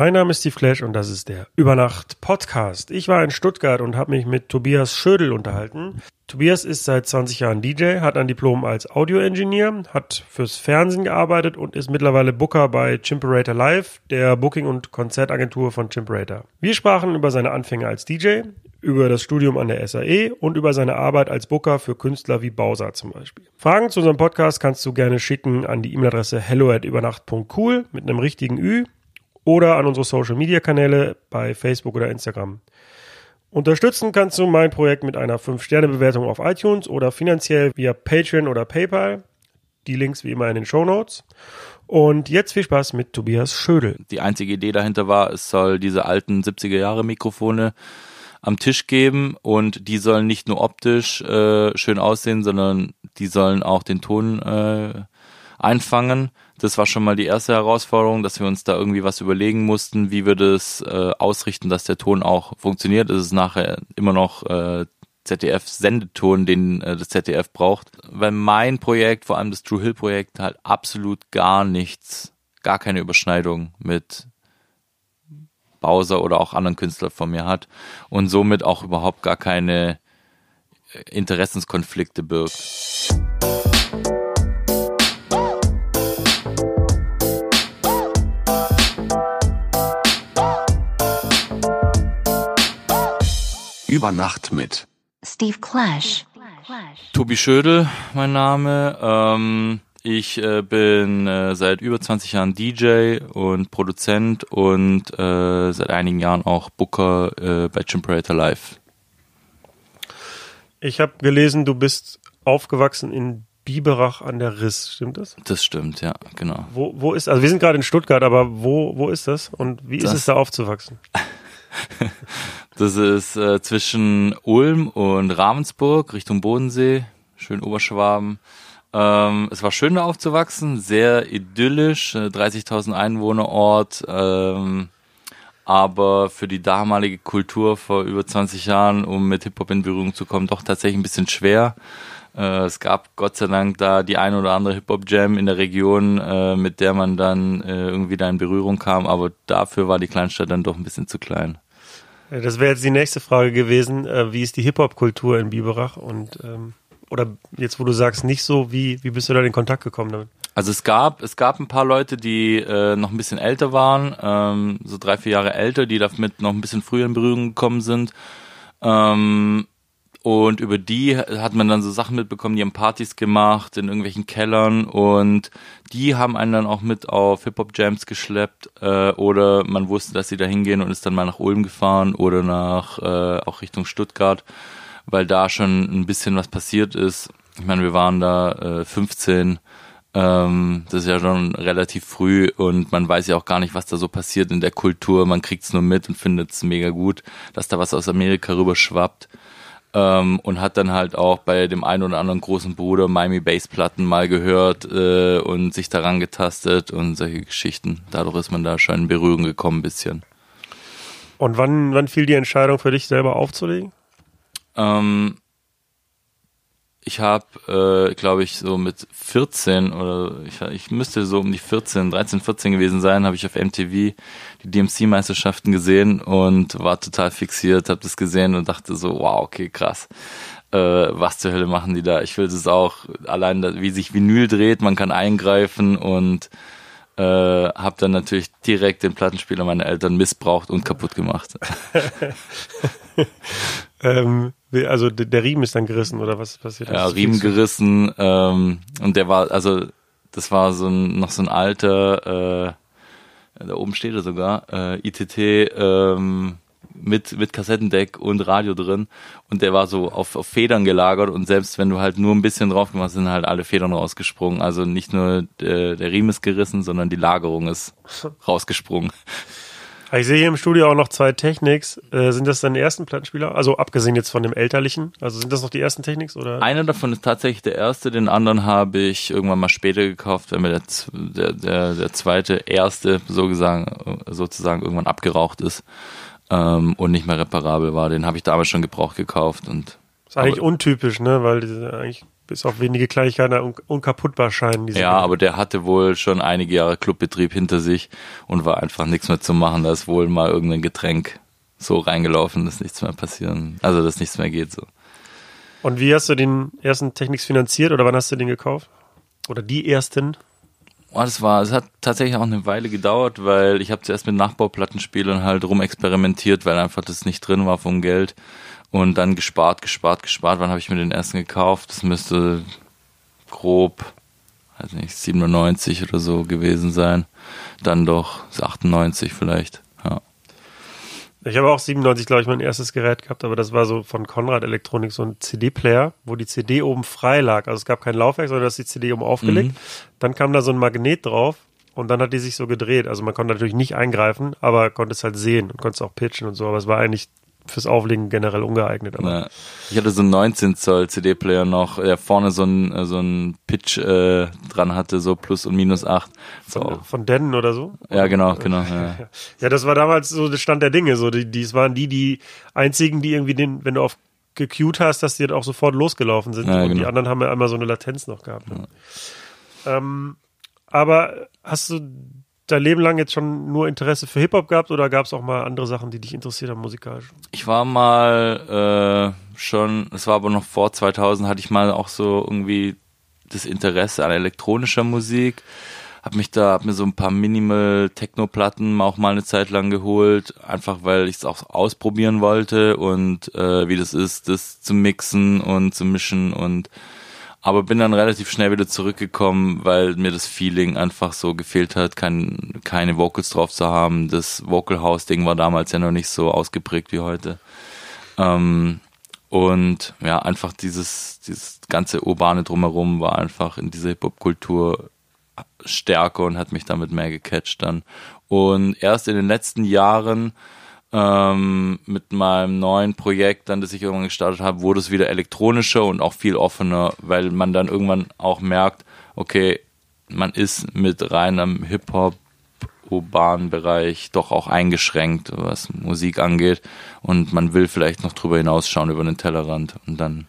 Mein Name ist Steve Clash und das ist der Übernacht Podcast. Ich war in Stuttgart und habe mich mit Tobias Schödel unterhalten. Tobias ist seit 20 Jahren DJ, hat ein Diplom als Audio-Engineer, hat fürs Fernsehen gearbeitet und ist mittlerweile Booker bei Chimperator Live, der Booking- und Konzertagentur von Chimperator. Wir sprachen über seine Anfänge als DJ, über das Studium an der SAE und über seine Arbeit als Booker für Künstler wie Bowser zum Beispiel. Fragen zu unserem Podcast kannst du gerne schicken an die E-Mail-Adresse hello at übernacht.cool mit einem richtigen Ü oder an unsere Social Media Kanäle bei Facebook oder Instagram. Unterstützen kannst du mein Projekt mit einer 5-Sterne-Bewertung auf iTunes oder finanziell via Patreon oder PayPal. Die Links wie immer in den Show Notes. Und jetzt viel Spaß mit Tobias Schödel. Die einzige Idee dahinter war, es soll diese alten 70er Jahre Mikrofone am Tisch geben und die sollen nicht nur optisch äh, schön aussehen, sondern die sollen auch den Ton äh, einfangen. Das war schon mal die erste Herausforderung, dass wir uns da irgendwie was überlegen mussten, wie wir das äh, ausrichten, dass der Ton auch funktioniert. Es ist nachher immer noch äh, ZDF-Sendeton, den äh, das ZDF braucht. Weil mein Projekt, vor allem das True Hill Projekt, halt absolut gar nichts, gar keine Überschneidung mit Bowser oder auch anderen Künstlern von mir hat und somit auch überhaupt gar keine Interessenskonflikte birgt. Über Nacht mit Steve Clash. Tobi Schödel, mein Name. Ähm, ich äh, bin äh, seit über 20 Jahren DJ und Produzent und äh, seit einigen Jahren auch Booker äh, bei Chimperator Live. Ich habe gelesen, du bist aufgewachsen in Biberach an der Riss, stimmt das? Das stimmt, ja, genau. Wo, wo ist, also wir sind gerade in Stuttgart, aber wo, wo ist das und wie ist Das- es da aufzuwachsen? Das ist äh, zwischen Ulm und Ravensburg Richtung Bodensee, schön Oberschwaben. Ähm, es war schön da aufzuwachsen, sehr idyllisch, äh, 30.000 Einwohnerort, ähm, aber für die damalige Kultur vor über 20 Jahren, um mit Hip-Hop in Berührung zu kommen, doch tatsächlich ein bisschen schwer. Äh, es gab Gott sei Dank da die ein oder andere Hip-Hop-Jam in der Region, äh, mit der man dann äh, irgendwie da in Berührung kam, aber dafür war die Kleinstadt dann doch ein bisschen zu klein. Das wäre jetzt die nächste Frage gewesen. Äh, wie ist die Hip-Hop-Kultur in Biberach? Und ähm, oder jetzt, wo du sagst, nicht so, wie, wie bist du da in Kontakt gekommen damit? Also es gab, es gab ein paar Leute, die äh, noch ein bisschen älter waren, ähm, so drei, vier Jahre älter, die damit noch ein bisschen früher in Berührung gekommen sind. Ähm, und über die hat man dann so Sachen mitbekommen, die haben Partys gemacht in irgendwelchen Kellern und die haben einen dann auch mit auf Hip-Hop-Jams geschleppt äh, oder man wusste, dass sie da hingehen und ist dann mal nach Ulm gefahren oder nach äh, auch Richtung Stuttgart, weil da schon ein bisschen was passiert ist. Ich meine, wir waren da äh, 15 ähm, das ist ja schon relativ früh und man weiß ja auch gar nicht, was da so passiert in der Kultur. Man kriegt's nur mit und findet es mega gut, dass da was aus Amerika rüber schwappt. Ähm, und hat dann halt auch bei dem einen oder anderen großen Bruder Miami Bass Platten mal gehört äh, und sich daran getastet und solche Geschichten. Dadurch ist man da schon in Berührung gekommen ein bisschen. Und wann, wann fiel die Entscheidung für dich selber aufzulegen? Ähm, ich habe, äh, glaube ich, so mit 14 oder ich, ich müsste so um die 14, 13, 14 gewesen sein, habe ich auf MTV die DMC-Meisterschaften gesehen und war total fixiert, habe das gesehen und dachte so, wow, okay, krass. Äh, was zur Hölle machen die da? Ich will das auch, allein wie sich Vinyl dreht, man kann eingreifen und äh, habe dann natürlich direkt den Plattenspieler meiner Eltern missbraucht und kaputt gemacht. Ähm, also der, Riemen ist dann gerissen oder was passiert? ja, Riemen gerissen ähm, und der war, also das war so ein, noch so ein alter, äh, da oben steht er sogar, äh, ITT ähm, mit, mit Kassettendeck und Radio drin und der war so auf, auf Federn gelagert und selbst wenn du halt nur ein bisschen drauf gemacht hast, sind halt alle Federn rausgesprungen. Also nicht nur äh, der Riemen ist gerissen, sondern die Lagerung ist rausgesprungen. Ich sehe hier im Studio auch noch zwei Technics. Äh, sind das deine ersten Plattenspieler? Also abgesehen jetzt von dem elterlichen. Also sind das noch die ersten Technics oder? Einer davon ist tatsächlich der erste, den anderen habe ich irgendwann mal später gekauft, wenn mir der, der, der, der zweite, erste so gesagt, sozusagen irgendwann abgeraucht ist ähm, und nicht mehr reparabel war. Den habe ich damals schon gebraucht gekauft und ist eigentlich untypisch, ne? Weil diese eigentlich bis auf wenige Kleinigkeiten un unkaputtbar scheinen. ja, aber der hatte wohl schon einige Jahre Clubbetrieb hinter sich und war einfach nichts mehr zu machen. Da ist wohl mal irgendein Getränk so reingelaufen, dass nichts mehr passieren, also dass nichts mehr geht so. Und wie hast du den ersten Technics finanziert oder wann hast du den gekauft? Oder die ersten? Oh, das war, es hat tatsächlich auch eine Weile gedauert, weil ich habe zuerst mit Nachbauplattenspielern halt rumexperimentiert, weil einfach das nicht drin war vom Geld und dann gespart, gespart, gespart. Wann habe ich mir den ersten gekauft? Das müsste grob, weiß nicht, 97 oder so gewesen sein. Dann doch 98 vielleicht. Ja. Ich habe auch 97, glaube ich, mein erstes Gerät gehabt, aber das war so von Konrad Elektronik, so ein CD-Player, wo die CD oben frei lag. Also es gab kein Laufwerk, sondern das ist die CD oben aufgelegt. Mhm. Dann kam da so ein Magnet drauf und dann hat die sich so gedreht. Also man konnte natürlich nicht eingreifen, aber konnte es halt sehen und konnte es auch pitchen und so. Aber es war eigentlich fürs Auflegen generell ungeeignet. Aber ja. Ich hatte so einen 19 Zoll CD-Player noch, der vorne so ein, äh, so ein Pitch äh, dran hatte, so plus und minus 8. So. Von, von Dennen oder so? Ja, genau, genau. Ja. ja, das war damals so der Stand der Dinge. So, die, die, es waren die, die einzigen, die irgendwie den, wenn du auf gecued hast, dass die halt auch sofort losgelaufen sind. Ja, und genau. die anderen haben ja einmal so eine Latenz noch gehabt. Ne? Ja. Ähm, aber hast du dein Leben lang jetzt schon nur Interesse für Hip-Hop gehabt oder gab es auch mal andere Sachen, die dich interessiert haben musikalisch? Ich war mal äh, schon, es war aber noch vor 2000, hatte ich mal auch so irgendwie das Interesse an elektronischer Musik. Hab mich da, hab mir so ein paar Minimal-Techno-Platten auch mal eine Zeit lang geholt, einfach weil ich es auch ausprobieren wollte und äh, wie das ist, das zu mixen und zu mischen und aber bin dann relativ schnell wieder zurückgekommen, weil mir das Feeling einfach so gefehlt hat, kein, keine Vocals drauf zu haben. Das Vocal House Ding war damals ja noch nicht so ausgeprägt wie heute. Ähm, und ja, einfach dieses, dieses ganze Urbane drumherum war einfach in dieser Hip-Hop-Kultur stärker und hat mich damit mehr gecatcht dann. Und erst in den letzten Jahren ähm, mit meinem neuen Projekt, dann das ich irgendwann gestartet habe, wurde es wieder elektronischer und auch viel offener, weil man dann irgendwann auch merkt, okay, man ist mit reinem Hip-Hop urbanen Bereich doch auch eingeschränkt, was Musik angeht. Und man will vielleicht noch drüber hinausschauen über den Tellerrand und dann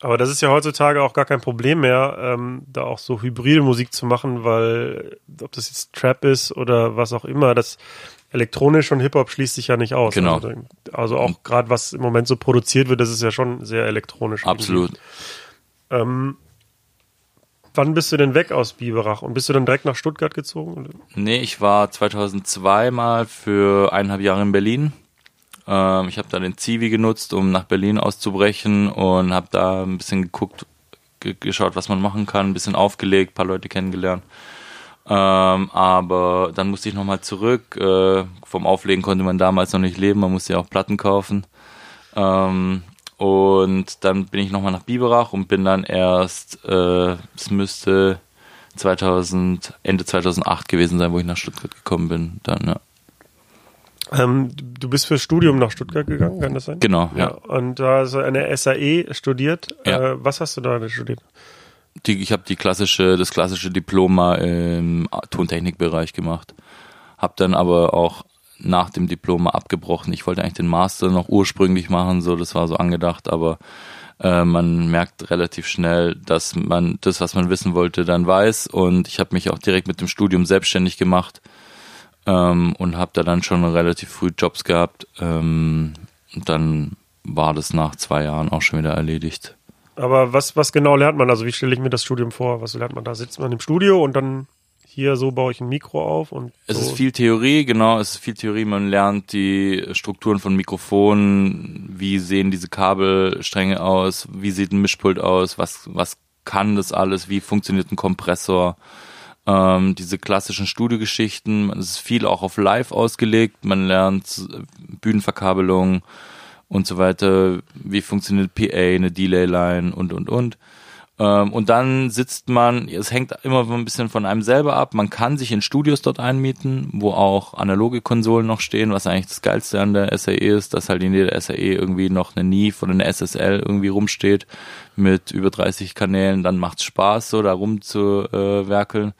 aber das ist ja heutzutage auch gar kein Problem mehr, ähm, da auch so hybride Musik zu machen, weil ob das jetzt Trap ist oder was auch immer, das elektronisch und Hip-Hop schließt sich ja nicht aus. Genau. Also, also auch gerade was im Moment so produziert wird, das ist ja schon sehr elektronisch. Absolut. Ähm, wann bist du denn weg aus Biberach und bist du dann direkt nach Stuttgart gezogen? Nee, ich war 2002 mal für eineinhalb Jahre in Berlin. Ähm, ich habe da den Zivi genutzt, um nach Berlin auszubrechen und habe da ein bisschen geguckt, geschaut, was man machen kann, ein bisschen aufgelegt, paar Leute kennengelernt. Ähm, aber dann musste ich nochmal zurück. Äh, vom Auflegen konnte man damals noch nicht leben, man musste ja auch Platten kaufen. Ähm, und dann bin ich nochmal nach Biberach und bin dann erst, äh, es müsste 2000, Ende 2008 gewesen sein, wo ich nach Stuttgart gekommen bin. Dann, ja. Ähm, du bist fürs Studium nach Stuttgart gegangen, kann das sein? Genau, ja. ja. Und da hast du eine SAE studiert. Ja. Äh, was hast du da studiert? Die, ich habe die klassische, das klassische Diploma im Tontechnikbereich gemacht. Hab dann aber auch nach dem Diploma abgebrochen. Ich wollte eigentlich den Master noch ursprünglich machen, so das war so angedacht, aber äh, man merkt relativ schnell, dass man das, was man wissen wollte, dann weiß. Und ich habe mich auch direkt mit dem Studium selbstständig gemacht ähm, und habe da dann schon relativ früh Jobs gehabt. Ähm, und dann war das nach zwei Jahren auch schon wieder erledigt. Aber was, was genau lernt man? Also wie stelle ich mir das Studium vor? Was lernt man da? Sitzt man im Studio und dann hier so baue ich ein Mikro auf und es so. ist viel Theorie, genau, es ist viel Theorie. Man lernt die Strukturen von Mikrofonen, wie sehen diese Kabelstränge aus, wie sieht ein Mischpult aus, was was kann das alles, wie funktioniert ein Kompressor, ähm, diese klassischen Studiogeschichten. Es ist viel auch auf Live ausgelegt. Man lernt Bühnenverkabelung und so weiter. Wie funktioniert PA, eine Delay-Line und, und, und. Ähm, und dann sitzt man, es hängt immer ein bisschen von einem selber ab. Man kann sich in Studios dort einmieten, wo auch analoge Konsolen noch stehen, was eigentlich das Geilste an der SAE ist, dass halt in jeder SAE irgendwie noch eine Neve oder eine SSL irgendwie rumsteht mit über 30 Kanälen. Dann macht's Spaß, so da rumzuwerkeln.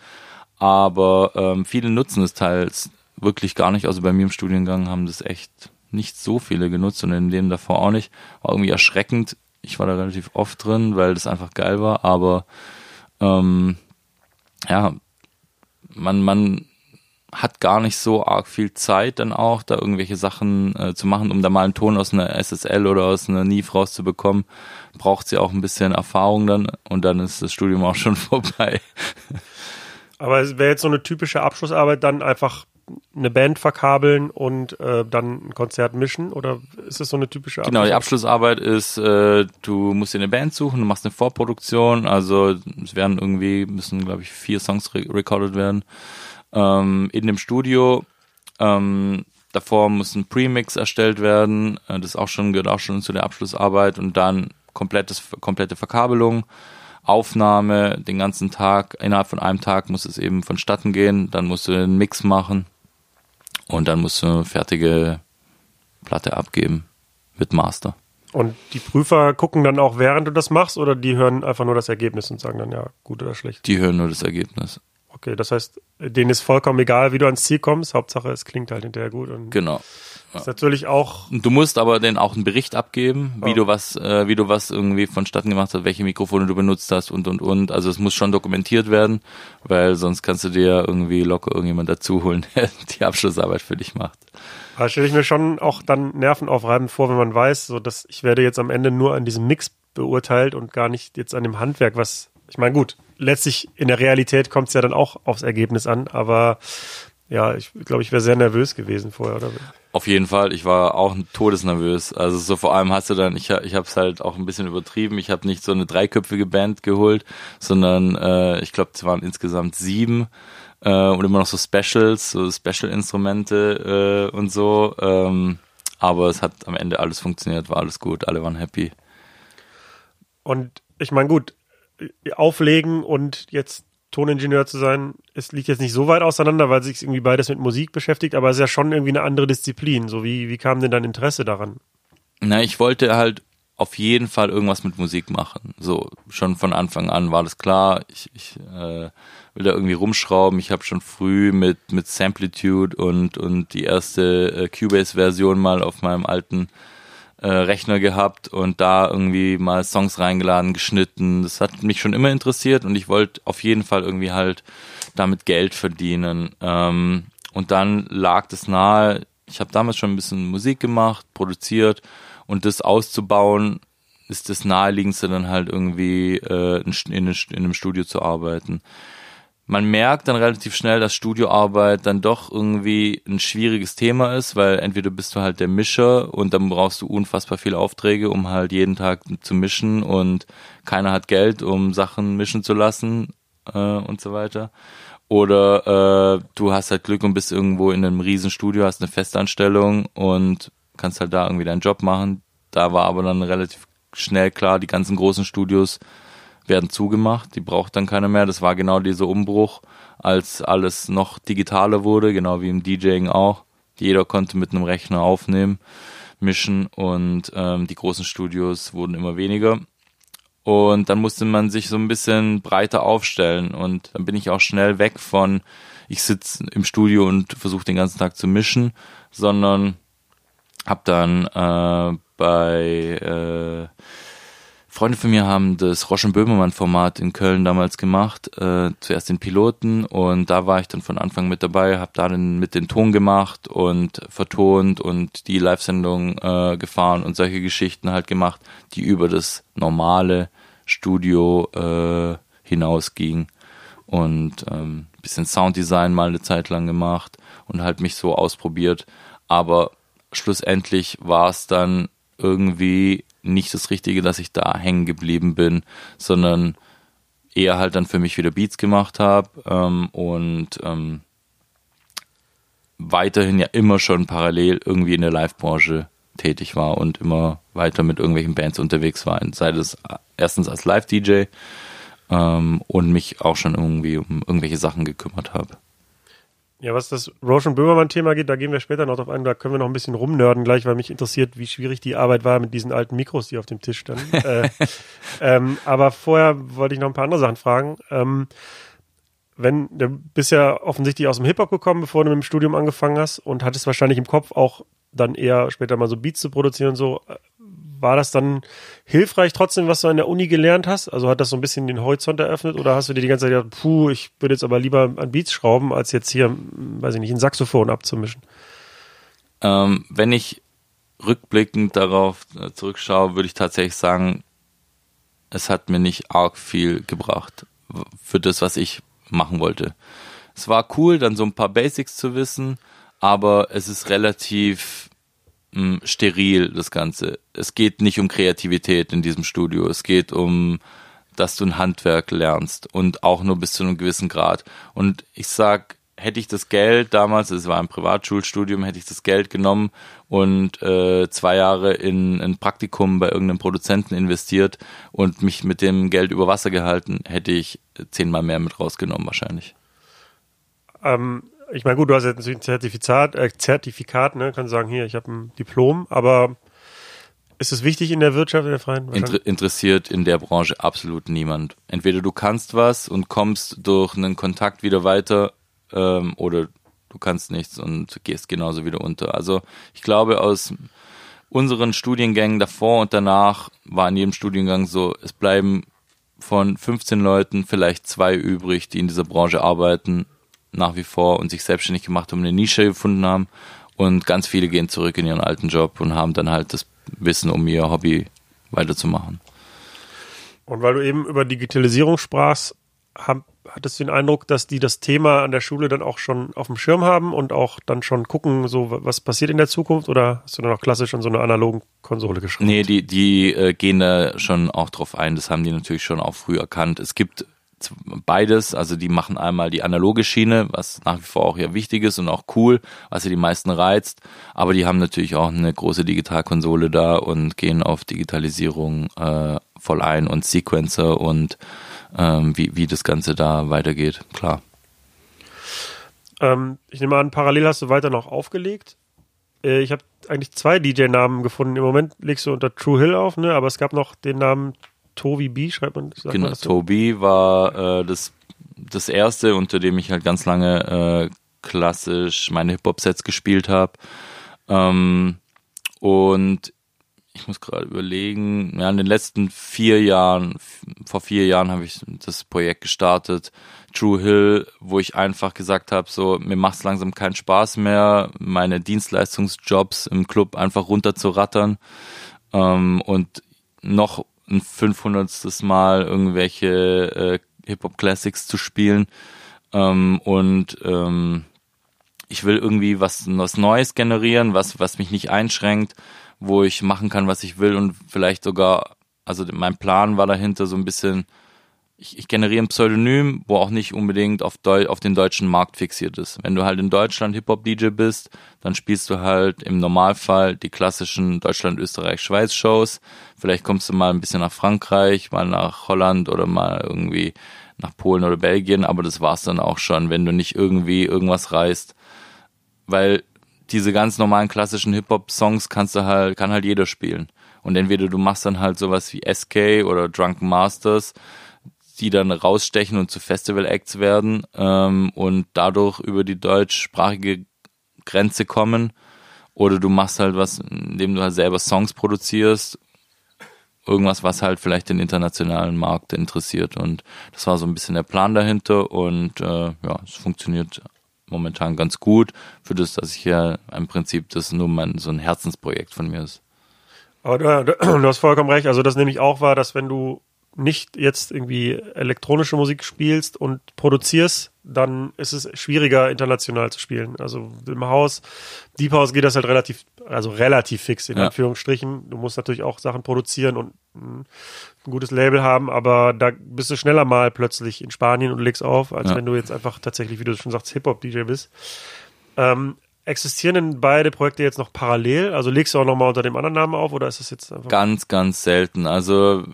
Aber ähm, viele nutzen es teils wirklich gar nicht. Also bei mir im Studiengang haben das echt nicht so viele genutzt und in denen davor auch nicht. War irgendwie erschreckend, Ich war da relativ oft drin, weil das einfach geil war, aber ähm, ja, man, man hat gar nicht so arg viel Zeit dann auch, da irgendwelche Sachen äh, zu machen, um da mal einen Ton aus einer SSL oder aus einer NIF rauszubekommen, braucht sie auch ein bisschen Erfahrung dann und dann ist das Studium auch schon vorbei. Aber es wäre jetzt so eine typische Abschlussarbeit dann einfach eine Band verkabeln und äh, dann ein Konzert mischen oder ist das so eine typische Abschlussarbeit? Genau, die Abschlussarbeit ist, äh, du musst dir eine Band suchen, du machst eine Vorproduktion, also es werden irgendwie, müssen glaube ich vier Songs re recorded werden ähm, in dem Studio. Ähm, davor muss ein Premix erstellt werden, äh, das auch schon gehört auch schon zu der Abschlussarbeit und dann komplettes, komplette Verkabelung. Aufnahme den ganzen Tag. Innerhalb von einem Tag muss es eben vonstatten gehen. Dann musst du den Mix machen und dann musst du eine fertige Platte abgeben mit Master. Und die Prüfer gucken dann auch, während du das machst, oder die hören einfach nur das Ergebnis und sagen dann, ja, gut oder schlecht? Die hören nur das Ergebnis. Okay, das heißt, denen ist vollkommen egal, wie du ans Ziel kommst. Hauptsache, es klingt halt hinterher gut. Und genau. Ja. Ist natürlich auch. Du musst aber dann auch einen Bericht abgeben, wie du was, äh, wie du was irgendwie vonstatten gemacht hast, welche Mikrofone du benutzt hast und und und. Also es muss schon dokumentiert werden, weil sonst kannst du dir irgendwie locker irgendjemand dazu holen, der die Abschlussarbeit für dich macht. Da stelle ich mir schon auch dann nervenaufreibend vor, wenn man weiß, so dass ich werde jetzt am Ende nur an diesem Mix beurteilt und gar nicht jetzt an dem Handwerk, was ich meine, gut, letztlich in der Realität kommt es ja dann auch aufs Ergebnis an, aber ja, ich glaube, ich wäre sehr nervös gewesen vorher, oder? Auf jeden Fall, ich war auch todesnervös. Also so vor allem hast du dann, ich, ich habe es halt auch ein bisschen übertrieben. Ich habe nicht so eine dreiköpfige Band geholt, sondern äh, ich glaube, es waren insgesamt sieben äh, und immer noch so Specials, so Special-Instrumente äh, und so. Ähm, aber es hat am Ende alles funktioniert, war alles gut, alle waren happy. Und ich meine, gut, auflegen und jetzt Toningenieur zu sein, es liegt jetzt nicht so weit auseinander, weil sich irgendwie beides mit Musik beschäftigt, aber es ist ja schon irgendwie eine andere Disziplin. So wie, wie kam denn dein Interesse daran? Na, ich wollte halt auf jeden Fall irgendwas mit Musik machen. So, schon von Anfang an war das klar. Ich, ich äh, will da irgendwie rumschrauben. Ich habe schon früh mit, mit Samplitude und, und die erste äh, Cubase-Version mal auf meinem alten äh, Rechner gehabt und da irgendwie mal Songs reingeladen, geschnitten. Das hat mich schon immer interessiert und ich wollte auf jeden Fall irgendwie halt damit Geld verdienen. Ähm, und dann lag das nahe, ich habe damals schon ein bisschen Musik gemacht, produziert und das auszubauen, ist das naheliegendste dann halt irgendwie äh, in, in, in einem Studio zu arbeiten man merkt dann relativ schnell, dass Studioarbeit dann doch irgendwie ein schwieriges Thema ist, weil entweder bist du halt der Mischer und dann brauchst du unfassbar viele Aufträge, um halt jeden Tag zu mischen und keiner hat Geld, um Sachen mischen zu lassen äh, und so weiter. Oder äh, du hast halt Glück und bist irgendwo in einem riesen Studio, hast eine Festanstellung und kannst halt da irgendwie deinen Job machen. Da war aber dann relativ schnell klar, die ganzen großen Studios werden zugemacht, die braucht dann keiner mehr. Das war genau dieser Umbruch, als alles noch digitaler wurde, genau wie im DJing auch. Jeder konnte mit einem Rechner aufnehmen, mischen und ähm, die großen Studios wurden immer weniger. Und dann musste man sich so ein bisschen breiter aufstellen und dann bin ich auch schnell weg von, ich sitze im Studio und versuche den ganzen Tag zu mischen, sondern habe dann äh, bei äh, Freunde von mir haben das Roschen Böhmermann Format in Köln damals gemacht, äh, zuerst den Piloten und da war ich dann von Anfang mit dabei, habe da dann mit den Ton gemacht und vertont und die Live-Sendung äh, gefahren und solche Geschichten halt gemacht, die über das normale Studio äh, hinausging und ähm, bisschen Sounddesign mal eine Zeit lang gemacht und halt mich so ausprobiert, aber schlussendlich war es dann irgendwie nicht das Richtige, dass ich da hängen geblieben bin, sondern eher halt dann für mich wieder Beats gemacht habe ähm, und ähm, weiterhin ja immer schon parallel irgendwie in der Live-Branche tätig war und immer weiter mit irgendwelchen Bands unterwegs war, sei das erstens als Live-DJ ähm, und mich auch schon irgendwie um irgendwelche Sachen gekümmert habe. Ja, was das Roshan Böhmermann-Thema geht, da gehen wir später noch drauf ein. Da können wir noch ein bisschen rumnörden gleich, weil mich interessiert, wie schwierig die Arbeit war mit diesen alten Mikros, die auf dem Tisch standen. äh, ähm, aber vorher wollte ich noch ein paar andere Sachen fragen. Ähm, wenn du bist ja offensichtlich aus dem Hip-Hop gekommen, bevor du mit dem Studium angefangen hast und hattest wahrscheinlich im Kopf auch dann eher später mal so Beats zu produzieren und so. War das dann hilfreich trotzdem, was du an der Uni gelernt hast? Also hat das so ein bisschen den Horizont eröffnet oder hast du dir die ganze Zeit gedacht, puh, ich würde jetzt aber lieber an Beats schrauben, als jetzt hier, weiß ich nicht, ein Saxophon abzumischen? Ähm, wenn ich rückblickend darauf äh, zurückschaue, würde ich tatsächlich sagen, es hat mir nicht arg viel gebracht für das, was ich machen wollte. Es war cool, dann so ein paar Basics zu wissen, aber es ist relativ mh, steril, das Ganze. Es geht nicht um Kreativität in diesem Studio. Es geht um, dass du ein Handwerk lernst und auch nur bis zu einem gewissen Grad. Und ich sag, hätte ich das Geld damals, es war ein Privatschulstudium, hätte ich das Geld genommen und äh, zwei Jahre in ein Praktikum bei irgendeinem Produzenten investiert und mich mit dem Geld über Wasser gehalten, hätte ich zehnmal mehr mit rausgenommen wahrscheinlich. Ähm, ich meine, gut, du hast jetzt natürlich ein Zertifikat, äh, Zertifikat, ne? Kannst sagen, hier, ich habe ein Diplom, aber ist es wichtig in der Wirtschaft, in der freien? Inter interessiert in der Branche absolut niemand. Entweder du kannst was und kommst durch einen Kontakt wieder weiter ähm, oder du kannst nichts und gehst genauso wieder unter. Also ich glaube, aus unseren Studiengängen davor und danach war in jedem Studiengang so, es bleiben von 15 Leuten vielleicht zwei übrig, die in dieser Branche arbeiten nach wie vor und sich selbstständig gemacht haben, eine Nische gefunden haben. Und ganz viele gehen zurück in ihren alten Job und haben dann halt das Wissen, um ihr Hobby weiterzumachen. Und weil du eben über Digitalisierung sprachst, hab, hattest du den Eindruck, dass die das Thema an der Schule dann auch schon auf dem Schirm haben und auch dann schon gucken, so was passiert in der Zukunft oder hast du dann auch klassisch an so einer analogen Konsole geschrieben? Nee, die, die äh, gehen da schon auch drauf ein. Das haben die natürlich schon auch früh erkannt. Es gibt beides. Also die machen einmal die analoge Schiene, was nach wie vor auch ja wichtig ist und auch cool, was ja die meisten reizt. Aber die haben natürlich auch eine große Digitalkonsole da und gehen auf Digitalisierung äh, voll ein und Sequencer und ähm, wie, wie das Ganze da weitergeht, klar. Ähm, ich nehme an, parallel hast du weiter noch aufgelegt. Äh, ich habe eigentlich zwei DJ-Namen gefunden. Im Moment legst du unter True Hill auf, ne? aber es gab noch den Namen Tobi B, schreibt man. Genau, man Tobi war äh, das, das erste, unter dem ich halt ganz lange äh, klassisch meine Hip-Hop-Sets gespielt habe. Ähm, und ich muss gerade überlegen, ja, in den letzten vier Jahren, vor vier Jahren habe ich das Projekt gestartet, True Hill, wo ich einfach gesagt habe, so, mir macht es langsam keinen Spaß mehr, meine Dienstleistungsjobs im Club einfach runterzurattern ähm, und noch ein 500. Mal irgendwelche äh, Hip-Hop-Classics zu spielen. Ähm, und ähm, ich will irgendwie was, was Neues generieren, was, was mich nicht einschränkt, wo ich machen kann, was ich will und vielleicht sogar, also mein Plan war dahinter so ein bisschen ich, ich generiere ein Pseudonym, wo auch nicht unbedingt auf, Deu auf den deutschen Markt fixiert ist. Wenn du halt in Deutschland Hip-Hop-DJ bist, dann spielst du halt im Normalfall die klassischen Deutschland, Österreich, Schweiz-Shows. Vielleicht kommst du mal ein bisschen nach Frankreich, mal nach Holland oder mal irgendwie nach Polen oder Belgien, aber das war's dann auch schon, wenn du nicht irgendwie irgendwas reißt. Weil diese ganz normalen klassischen Hip-Hop-Songs kannst du halt, kann halt jeder spielen. Und entweder du machst dann halt sowas wie SK oder Drunken Masters, die dann rausstechen und zu Festival-Acts werden ähm, und dadurch über die deutschsprachige Grenze kommen. Oder du machst halt was, indem du halt selber Songs produzierst. Irgendwas, was halt vielleicht den internationalen Markt interessiert. Und das war so ein bisschen der Plan dahinter. Und äh, ja, es funktioniert momentan ganz gut. Für das, dass ich ja im Prinzip das nur mein, so ein Herzensprojekt von mir ist. Aber du, du hast vollkommen recht. Also das nämlich auch war, dass wenn du nicht jetzt irgendwie elektronische Musik spielst und produzierst, dann ist es schwieriger international zu spielen. Also im Haus, Deep House geht das halt relativ, also relativ fix in ja. Anführungsstrichen. Du musst natürlich auch Sachen produzieren und ein, gutes Label haben, aber da bist du schneller mal plötzlich in Spanien und legst auf, als ja. wenn du jetzt einfach tatsächlich, wie du schon sagst, Hip-Hop-DJ bist. Ähm, existieren denn beide Projekte jetzt noch parallel? Also legst du auch nochmal unter dem anderen Namen auf oder ist das jetzt einfach? Ganz, ganz selten. Also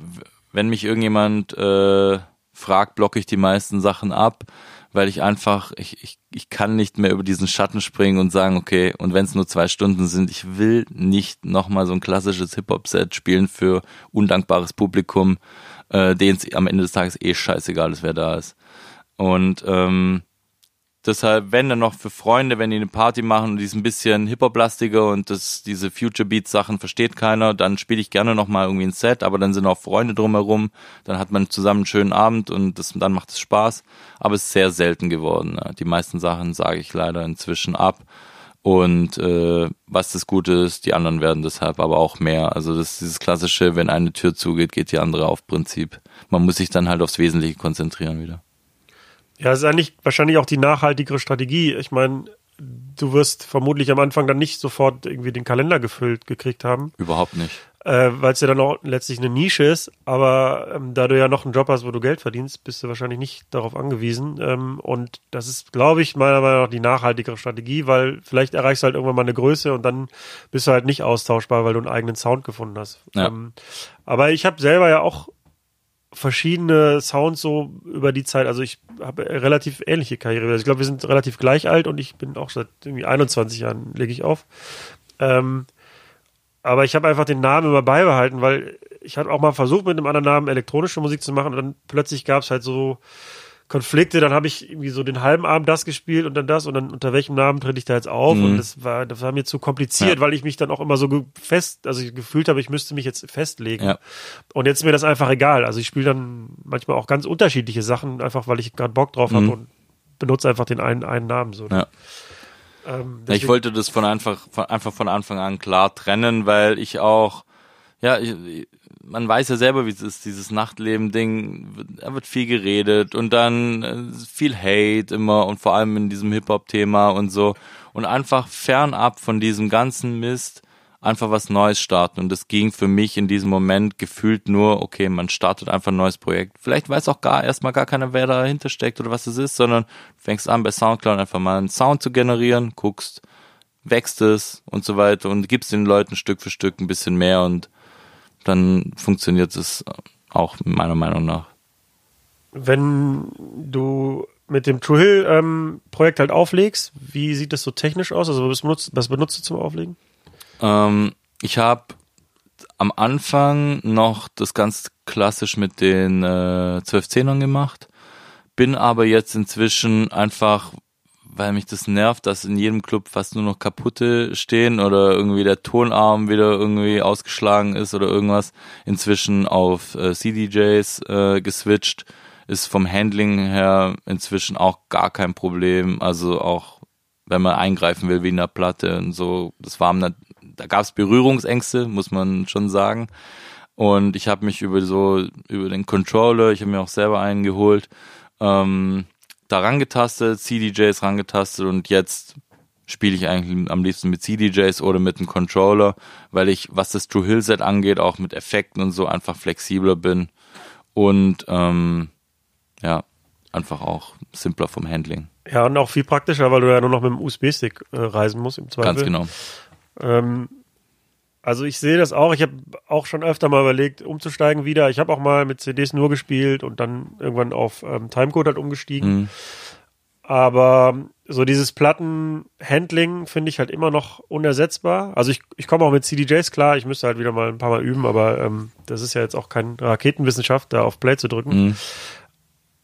wenn mich irgendjemand äh, fragt, blocke ich die meisten Sachen ab, weil ich einfach, ich, ich, ich kann nicht mehr über diesen Schatten springen und sagen, okay, und wenn es nur zwei Stunden sind, ich will nicht nochmal so ein klassisches Hip-Hop-Set spielen für undankbares Publikum, äh, denen es am Ende des Tages eh scheißegal ist, wer da ist. Und ähm, Deshalb, wenn dann noch für Freunde, wenn die eine Party machen und die ist ein bisschen hip-hop-lastiger und das, diese Future Beats Sachen versteht keiner, dann spiele ich gerne noch mal irgendwie ein Set, aber dann sind auch Freunde drumherum, dann hat man zusammen einen schönen Abend und das, dann macht es Spaß. Aber es ist sehr selten geworden. Ne? Die meisten Sachen sage ich leider inzwischen ab. Und äh, was das Gute ist, die anderen werden deshalb aber auch mehr. Also das ist dieses klassische, wenn eine Tür zugeht, geht die andere auf Prinzip. Man muss sich dann halt aufs Wesentliche konzentrieren wieder. Ja, ist eigentlich wahrscheinlich auch die nachhaltigere Strategie. Ich meine, du wirst vermutlich am Anfang dann nicht sofort irgendwie den Kalender gefüllt gekriegt haben. Überhaupt nicht. Äh, Weil es ja dann auch letztlich eine Nische ist, aber ähm, da du ja noch einen Job hast, wo du Geld verdienst, bist du wahrscheinlich nicht darauf angewiesen. Ähm, und das ist, glaube ich, meiner Meinung nach die nachhaltigere Strategie, weil vielleicht erreichst du halt irgendwann mal eine Größe und dann bist du halt nicht austauschbar, weil du einen eigenen Sound gefunden hast. Ja. Ähm, aber ich habe selber ja auch verschiedene Sounds so über die Zeit. Also ich habe relativ ähnliche Karriere. Also ich glaube, wir sind relativ gleich alt und ich bin auch seit irgendwie 21 Jahren lege ich auf. Ähm, aber ich habe einfach den Namen immer beibehalten, weil ich hatte auch mal versucht, mit einem anderen Namen elektronische Musik zu machen und dann plötzlich gab es halt so Konflikte, dann habe ich irgendwie so den halben Abend das gespielt und dann das und dann unter welchem Namen trete ich da jetzt auf Mhm. und das war das war mir zu kompliziert, Ja. weil ich mich dann auch immer so fest, also ich gefühlt habe, ich müsste mich jetzt festlegen. Ja. Und jetzt ist mir das einfach egal. Also ich spiele dann manchmal auch ganz unterschiedliche Sachen, einfach weil ich gerade Bock drauf habe Mhm. und benutze einfach den einen einen Namen so. Ja. Ähm, ich wollte das von einfach, von, einfach von Anfang an klar trennen, weil ich auch, ja, ich, man weiß ja selber, wie es ist, dieses Nachtleben-Ding, da wird viel geredet und dann äh, viel Hate immer und vor allem in diesem Hip-Hop-Thema und so und einfach fernab von diesem ganzen Mist einfach was Neues starten und das ging für mich in diesem Moment gefühlt nur, okay, man startet einfach ein neues Projekt. Vielleicht weiß auch gar erstmal gar keiner, wer dahinter steckt oder was es ist, sondern fängst an bei Soundcloud einfach mal einen Sound zu generieren, guckst, wächst es und so weiter und gibst den Leuten Stück für Stück ein bisschen mehr und dann funktioniert es auch meiner Meinung nach. wenn du mit dem True Hill ähm, Projekt halt auflegst, wie sieht das so technisch aus? Also was benutzt, was benutzt du zum Auflegen? Ähm, ich habe am Anfang noch das ganz klassisch mit den äh, 12-10ern gemacht, bin aber jetzt inzwischen einfach, weil mich das nervt, dass in jedem Club fast nur noch kaputte stehen oder irgendwie der Tonarm wieder irgendwie ausgeschlagen ist oder irgendwas, inzwischen auf äh, CDJs äh, geswitcht, ist vom Handling her inzwischen auch gar kein Problem, also auch wenn man eingreifen will wie in der Platte und so, das war da gab es Berührungsängste, muss man schon sagen. Und ich habe mich über so über den Controller, ich habe mir auch selber einen geholt, ähm, da rangetastet, CDJs rangetastet und jetzt spiele ich eigentlich am liebsten mit CDJs oder mit einem Controller, weil ich, was das True Hill Set angeht, auch mit Effekten und so einfach flexibler bin und ähm, ja, einfach auch simpler vom Handling. Ja, und auch viel praktischer, weil du ja nur noch mit dem USB-Stick äh, reisen musst im Zweifel. Ganz genau. Ähm, also ich sehe das auch. Ich habe auch schon öfter mal überlegt, umzusteigen wieder. Ich habe auch mal mit CDs nur gespielt und dann irgendwann auf ähm, Timecode halt umgestiegen. Mhm. Aber so dieses Plattenhandling finde ich halt immer noch unersetzbar. Also ich, ich komme auch mit CDJs klar. Ich müsste halt wieder mal ein paar Mal üben, aber ähm, das ist ja jetzt auch keine Raketenwissenschaft, da auf Play zu drücken. Mhm.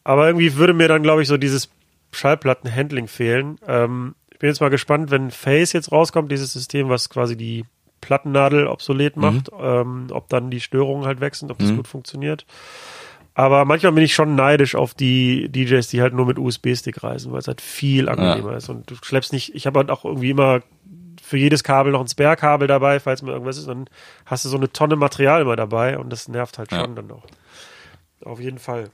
Aber irgendwie würde mir dann, glaube ich, so dieses Schallplattenhandling fehlen. Ähm, ich bin jetzt mal gespannt, wenn Face jetzt rauskommt, dieses System, was quasi die Plattennadel obsolet macht, ähm, ob dann die Störungen halt wechseln, ob das Mhm. gut funktioniert. Aber manchmal bin ich schon neidisch auf die DJs, die halt nur mit USB-Stick reisen, weil es halt viel angenehmer ist. Und du schleppst nicht, ich habe halt auch irgendwie immer für jedes Kabel noch ein Spare-Kabel dabei, falls mir irgendwas ist, dann hast du so eine Tonne Material immer dabei und das nervt halt Ja. schon dann auch. Auf jeden Fall.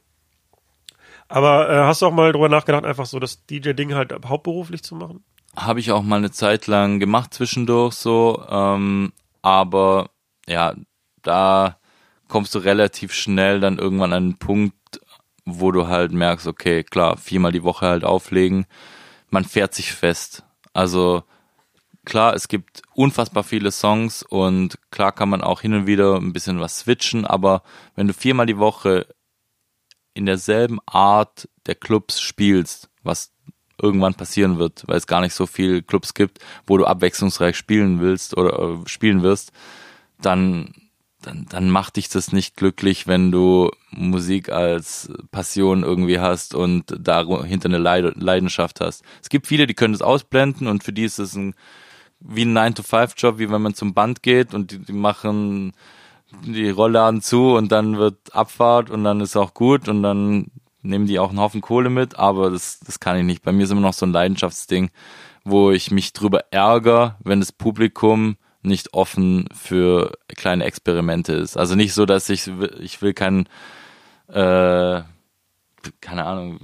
Aber äh, hast du auch mal drüber nachgedacht, einfach so das DJ-Ding halt hauptberuflich zu machen? Habe ich auch mal eine Zeit lang gemacht zwischendurch so, ähm, aber ja, da kommst du relativ schnell dann irgendwann an einen Punkt, wo du halt merkst, okay, klar, viermal die Woche halt auflegen, man fährt sich fest. Also klar, es gibt unfassbar viele Songs und klar kann man auch hin und wieder ein bisschen was switchen, aber wenn du viermal die Woche in derselben Art der Clubs spielst, was irgendwann passieren wird, weil es gar nicht so viele Clubs gibt, wo du abwechslungsreich spielen willst oder äh, spielen wirst, dann dann, dann macht dich das nicht glücklich, wenn du Musik als Passion irgendwie hast und dahinter eine Leidenschaft hast. Es gibt viele, die können das ausblenden und für die ist es ein wie ein 9-to-5-Job, wie wenn man zum Band geht und die, die machen die Rollladen zu und dann wird Abfahrt und dann ist auch gut und dann nehmen die auch einen Haufen Kohle mit, aber das, das kann ich nicht. Bei mir ist immer noch so ein Leidenschaftsding, wo ich mich drüber ärgere, wenn das Publikum nicht offen für kleine Experimente ist. Also nicht so, dass ich, ich will kein, äh, keine Ahnung,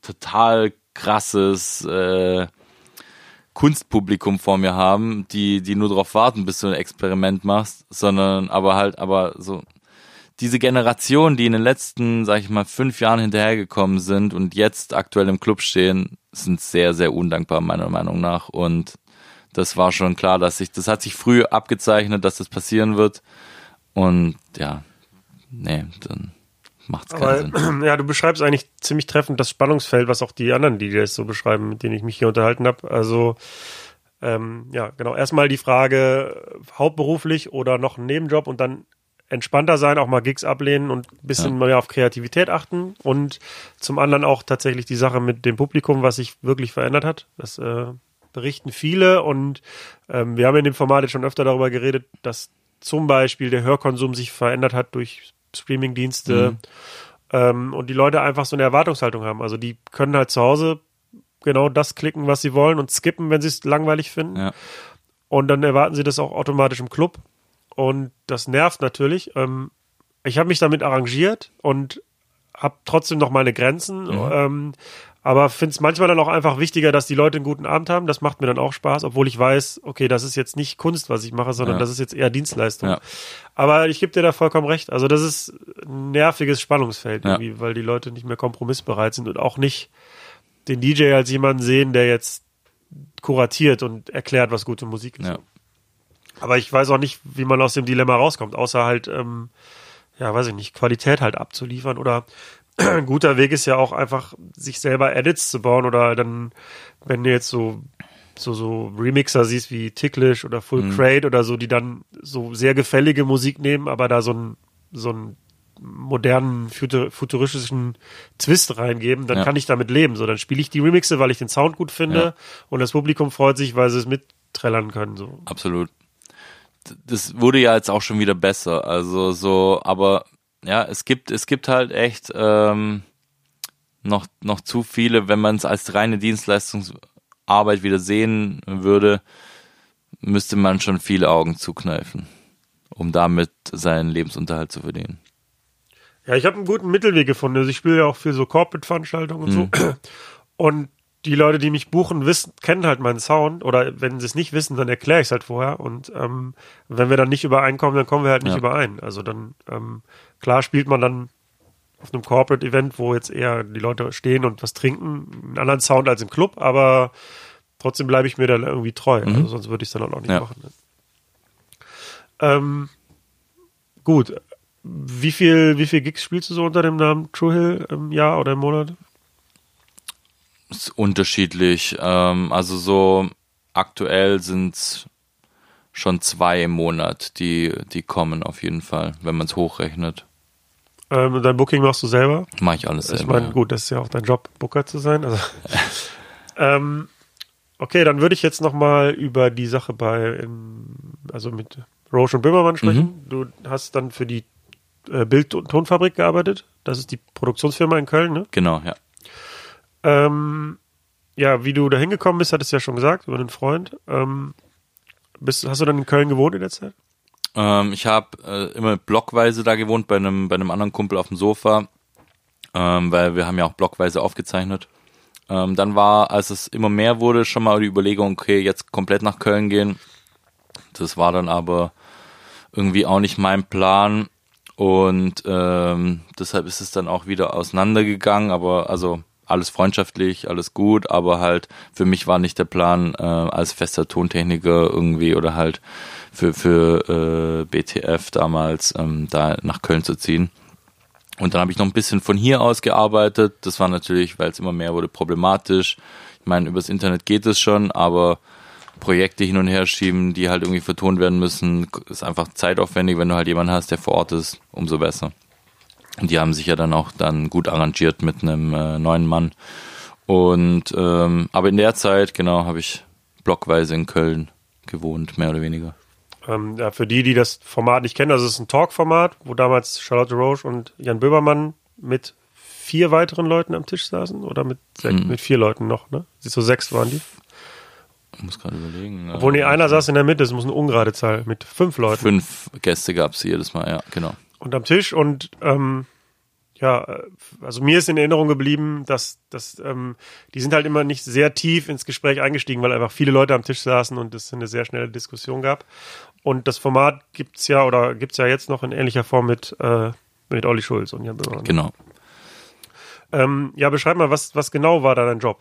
total krasses äh, Kunstpublikum vor mir haben, die, die nur darauf warten, bis du ein Experiment machst, sondern aber halt, aber so diese Generation, die in den letzten, sag ich mal, fünf Jahren hinterhergekommen sind und jetzt aktuell im Club stehen, sind sehr, sehr undankbar, meiner Meinung nach. Und das war schon klar, dass sich, das hat sich früh abgezeichnet, dass das passieren wird. Und ja, nee, dann macht's keinen Aber, Sinn. Ja, du beschreibst eigentlich ziemlich treffend das Spannungsfeld, was auch die anderen DJs so beschreiben, mit denen ich mich hier unterhalten habe. Also ähm, ja, genau. Erstmal die Frage, hauptberuflich oder noch ein Nebenjob und dann entspannter sein, auch mal Gigs ablehnen und ein bisschen ja. mehr auf Kreativität achten und zum anderen auch tatsächlich die Sache mit dem Publikum, was sich wirklich verändert hat. Das äh, berichten viele und ähm, wir haben in dem Format jetzt schon öfter darüber geredet, dass zum Beispiel der Hörkonsum sich verändert hat durch Streamingdienste mhm. ähm, und die Leute einfach so eine Erwartungshaltung haben. Also die können halt zu Hause genau das klicken, was sie wollen und skippen, wenn sie es langweilig finden. Ja. Und dann erwarten sie das auch automatisch im Club. Und das nervt natürlich. Ähm, ich habe mich damit arrangiert und habe trotzdem noch meine Grenzen. Mhm. Ähm, aber finde es manchmal dann auch einfach wichtiger, dass die Leute einen guten Abend haben. Das macht mir dann auch Spaß, obwohl ich weiß, okay, das ist jetzt nicht Kunst, was ich mache, sondern ja. das ist jetzt eher Dienstleistung. Ja. Aber ich gebe dir da vollkommen recht. Also das ist ein nerviges Spannungsfeld, ja. irgendwie, weil die Leute nicht mehr kompromissbereit sind und auch nicht den DJ als jemanden sehen, der jetzt kuratiert und erklärt, was gute Musik ist. Ja. Aber ich weiß auch nicht, wie man aus dem Dilemma rauskommt, außer halt, ähm, ja, weiß ich nicht, Qualität halt abzuliefern oder ein guter Weg ist ja auch einfach, sich selber Edits zu bauen oder dann, wenn du jetzt so so, so Remixer siehst wie Ticklish oder Full mhm. Crate oder so, die dann so sehr gefällige Musik nehmen, aber da so ein so ein modernen futuristischen Twist reingeben, dann ja. kann ich damit leben. So, dann spiele ich die Remixe, weil ich den Sound gut finde ja. und das Publikum freut sich, weil sie es mitträllern können. So. Absolut das wurde ja jetzt auch schon wieder besser. Also so, aber ja, es gibt, es gibt halt echt ähm, noch, noch zu viele, wenn man es als reine Dienstleistungsarbeit wieder sehen würde, müsste man schon viele Augen zukneifen, um damit seinen Lebensunterhalt zu verdienen. Ja, ich habe einen guten Mittelweg gefunden. Also ich spiele ja auch für so Corporate-Veranstaltungen und mhm. so. Und die Leute, die mich buchen, wissen, kennen halt meinen Sound oder wenn sie es nicht wissen, dann erkläre ich es halt vorher und ähm, wenn wir dann nicht übereinkommen, dann kommen wir halt nicht ja. überein. Also dann, ähm, klar spielt man dann auf einem Corporate-Event, wo jetzt eher die Leute stehen und was trinken, einen anderen Sound als im Club, aber trotzdem bleibe ich mir dann irgendwie treu. Mhm. Also sonst würde ich es dann auch nicht ja. machen. Ne? Ähm, gut. Wie viel, wie viel Gigs spielst du so unter dem Namen True Hill im Jahr oder im Monat? Ist unterschiedlich. Ähm, also so aktuell sind schon zwei im Monat, die, die kommen auf jeden Fall, wenn man es hochrechnet. Ähm, dein Booking machst du selber? Mach ich alles selber. Ich meine, ja. gut, das ist ja auch dein Job, Booker zu sein. Also, ähm, okay, dann würde ich jetzt nochmal über die Sache bei, in, also mit Roche und Böhmermann sprechen. Mhm. Du hast dann für die äh, Bild- und Tonfabrik gearbeitet. Das ist die Produktionsfirma in Köln, ne? Genau, ja. Ähm, ja, wie du da hingekommen bist, hattest du ja schon gesagt, über einen Freund. Ähm, bist, hast du dann in Köln gewohnt in der Zeit? Ähm, ich habe äh, immer blockweise da gewohnt, bei einem, bei einem anderen Kumpel auf dem Sofa, ähm, weil wir haben ja auch blockweise aufgezeichnet. Ähm, dann war, als es immer mehr wurde, schon mal die Überlegung, okay, jetzt komplett nach Köln gehen. Das war dann aber irgendwie auch nicht mein Plan. Und ähm, deshalb ist es dann auch wieder auseinandergegangen, aber also alles freundschaftlich, alles gut, aber halt für mich war nicht der Plan, äh, als fester Tontechniker irgendwie oder halt für, für äh, BTF damals ähm, da nach Köln zu ziehen. Und dann habe ich noch ein bisschen von hier aus gearbeitet. Das war natürlich, weil es immer mehr wurde, problematisch. Ich meine, übers Internet geht es schon, aber Projekte hin und her schieben, die halt irgendwie vertont werden müssen. Ist einfach zeitaufwendig, wenn du halt jemanden hast, der vor Ort ist, umso besser. Und die haben sich ja dann auch dann gut arrangiert mit einem äh, neuen Mann. Und ähm, aber in der Zeit, genau, habe ich blockweise in Köln gewohnt, mehr oder weniger. Ähm, ja, für die, die das Format nicht kennen, also es ist ein Talk-Format, wo damals Charlotte Roche und Jan Böbermann mit vier weiteren Leuten am Tisch saßen oder mit, sech, Hm. mit vier Leuten noch, ne? So sechs waren die. Ich muss gerade überlegen. Obwohl, nee, einer saß in der Mitte, es muss eine ungerade Zahl mit fünf Leuten. Fünf Gäste gab es jedes Mal, ja, genau. Und am Tisch und ähm, ja, äh, also mir ist in Erinnerung geblieben, dass, dass ähm, die sind halt immer nicht sehr tief ins Gespräch eingestiegen, weil einfach viele Leute am Tisch saßen und es eine sehr schnelle Diskussion gab. Und das Format gibt's ja oder gibt's ja jetzt noch in ähnlicher Form mit, äh, mit Olli Schulz und Jan Böhmermann. Genau. Ähm, ja, beschreib mal, was, was genau war da dein Job?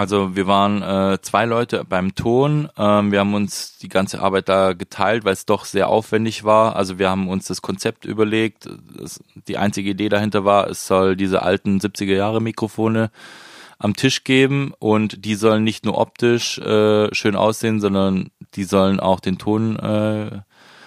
Also wir waren äh, zwei Leute beim Ton. Ähm, wir haben uns die ganze Arbeit da geteilt, weil es doch sehr aufwendig war. Also wir haben uns das Konzept überlegt. Das, die einzige Idee dahinter war, es soll diese alten 70er Jahre Mikrofone am Tisch geben und die sollen nicht nur optisch äh, schön aussehen, sondern die sollen auch den Ton äh,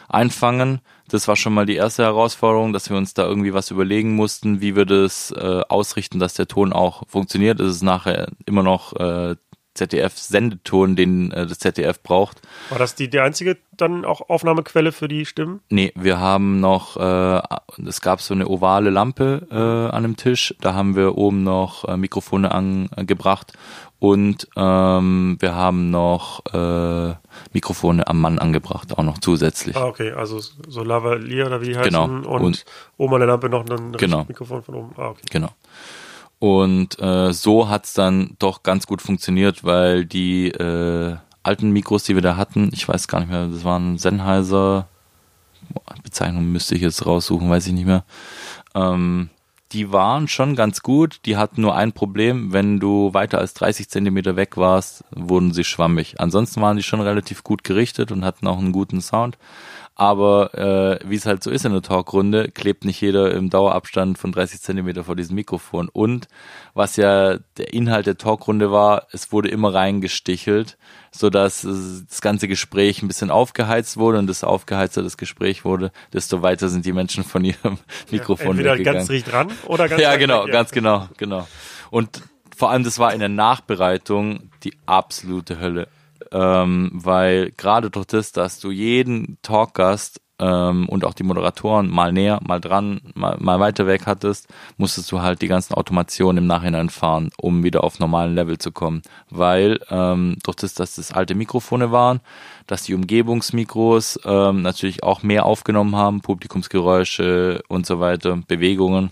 einfangen. Das war schon mal die erste Herausforderung, dass wir uns da irgendwie was überlegen mussten, wie wir das äh, ausrichten, dass der Ton auch funktioniert. Es ist nachher immer noch äh, ZDF-Sendeton, den äh, das ZDF braucht. War das die, die einzige dann auch Aufnahmequelle für die Stimmen? Nee, wir haben noch, äh, es gab so eine ovale Lampe äh, an dem Tisch, da haben wir oben noch äh, Mikrofone angebracht und ähm, wir haben noch äh, Mikrofone am Mann angebracht, auch noch zusätzlich. Ah, okay, also so Lavalier oder wie die heißen. Genau. Und, Und- oben an der Lampe noch ein Genau. Mikrofon von oben. Ah, okay. Genau. Und äh, so hat's dann doch ganz gut funktioniert, weil die äh, alten Mikros, die wir da hatten, ich weiß gar nicht mehr, das waren Sennheiser, Bezeichnung müsste ich jetzt raussuchen, weiß ich nicht mehr. Ähm, die waren schon ganz gut, die hatten nur ein Problem, wenn du weiter als 30 Zentimeter weg warst, wurden sie schwammig. Ansonsten waren die schon relativ gut gerichtet und hatten auch einen guten Sound. Aber äh, wie es halt so ist in der Talkrunde, klebt nicht jeder im Dauerabstand von 30 Zentimeter vor diesem Mikrofon. Und was ja der Inhalt der Talkrunde war, es wurde immer reingestichelt, sodass das ganze Gespräch ein bisschen aufgeheizt wurde und desto aufgeheizter das Gespräch wurde, desto weiter sind die Menschen von ihrem Mikrofon Entweder weggegangen. ganz dicht dran oder ganz ja, genau, weg, ganz genau, genau. Und vor allem, das war in der Nachbereitung die absolute Hölle. Ähm, weil gerade durch das, dass du jeden Talkgast ähm, und auch die Moderatoren mal näher, mal dran, mal, mal weiter weg hattest, musstest du halt die ganzen Automationen im Nachhinein fahren, um wieder auf normalen Level zu kommen. Weil ähm, durch das, dass das alte Mikrofone waren, dass die Umgebungsmikros ähm, natürlich auch mehr aufgenommen haben, Publikumsgeräusche und so weiter, Bewegungen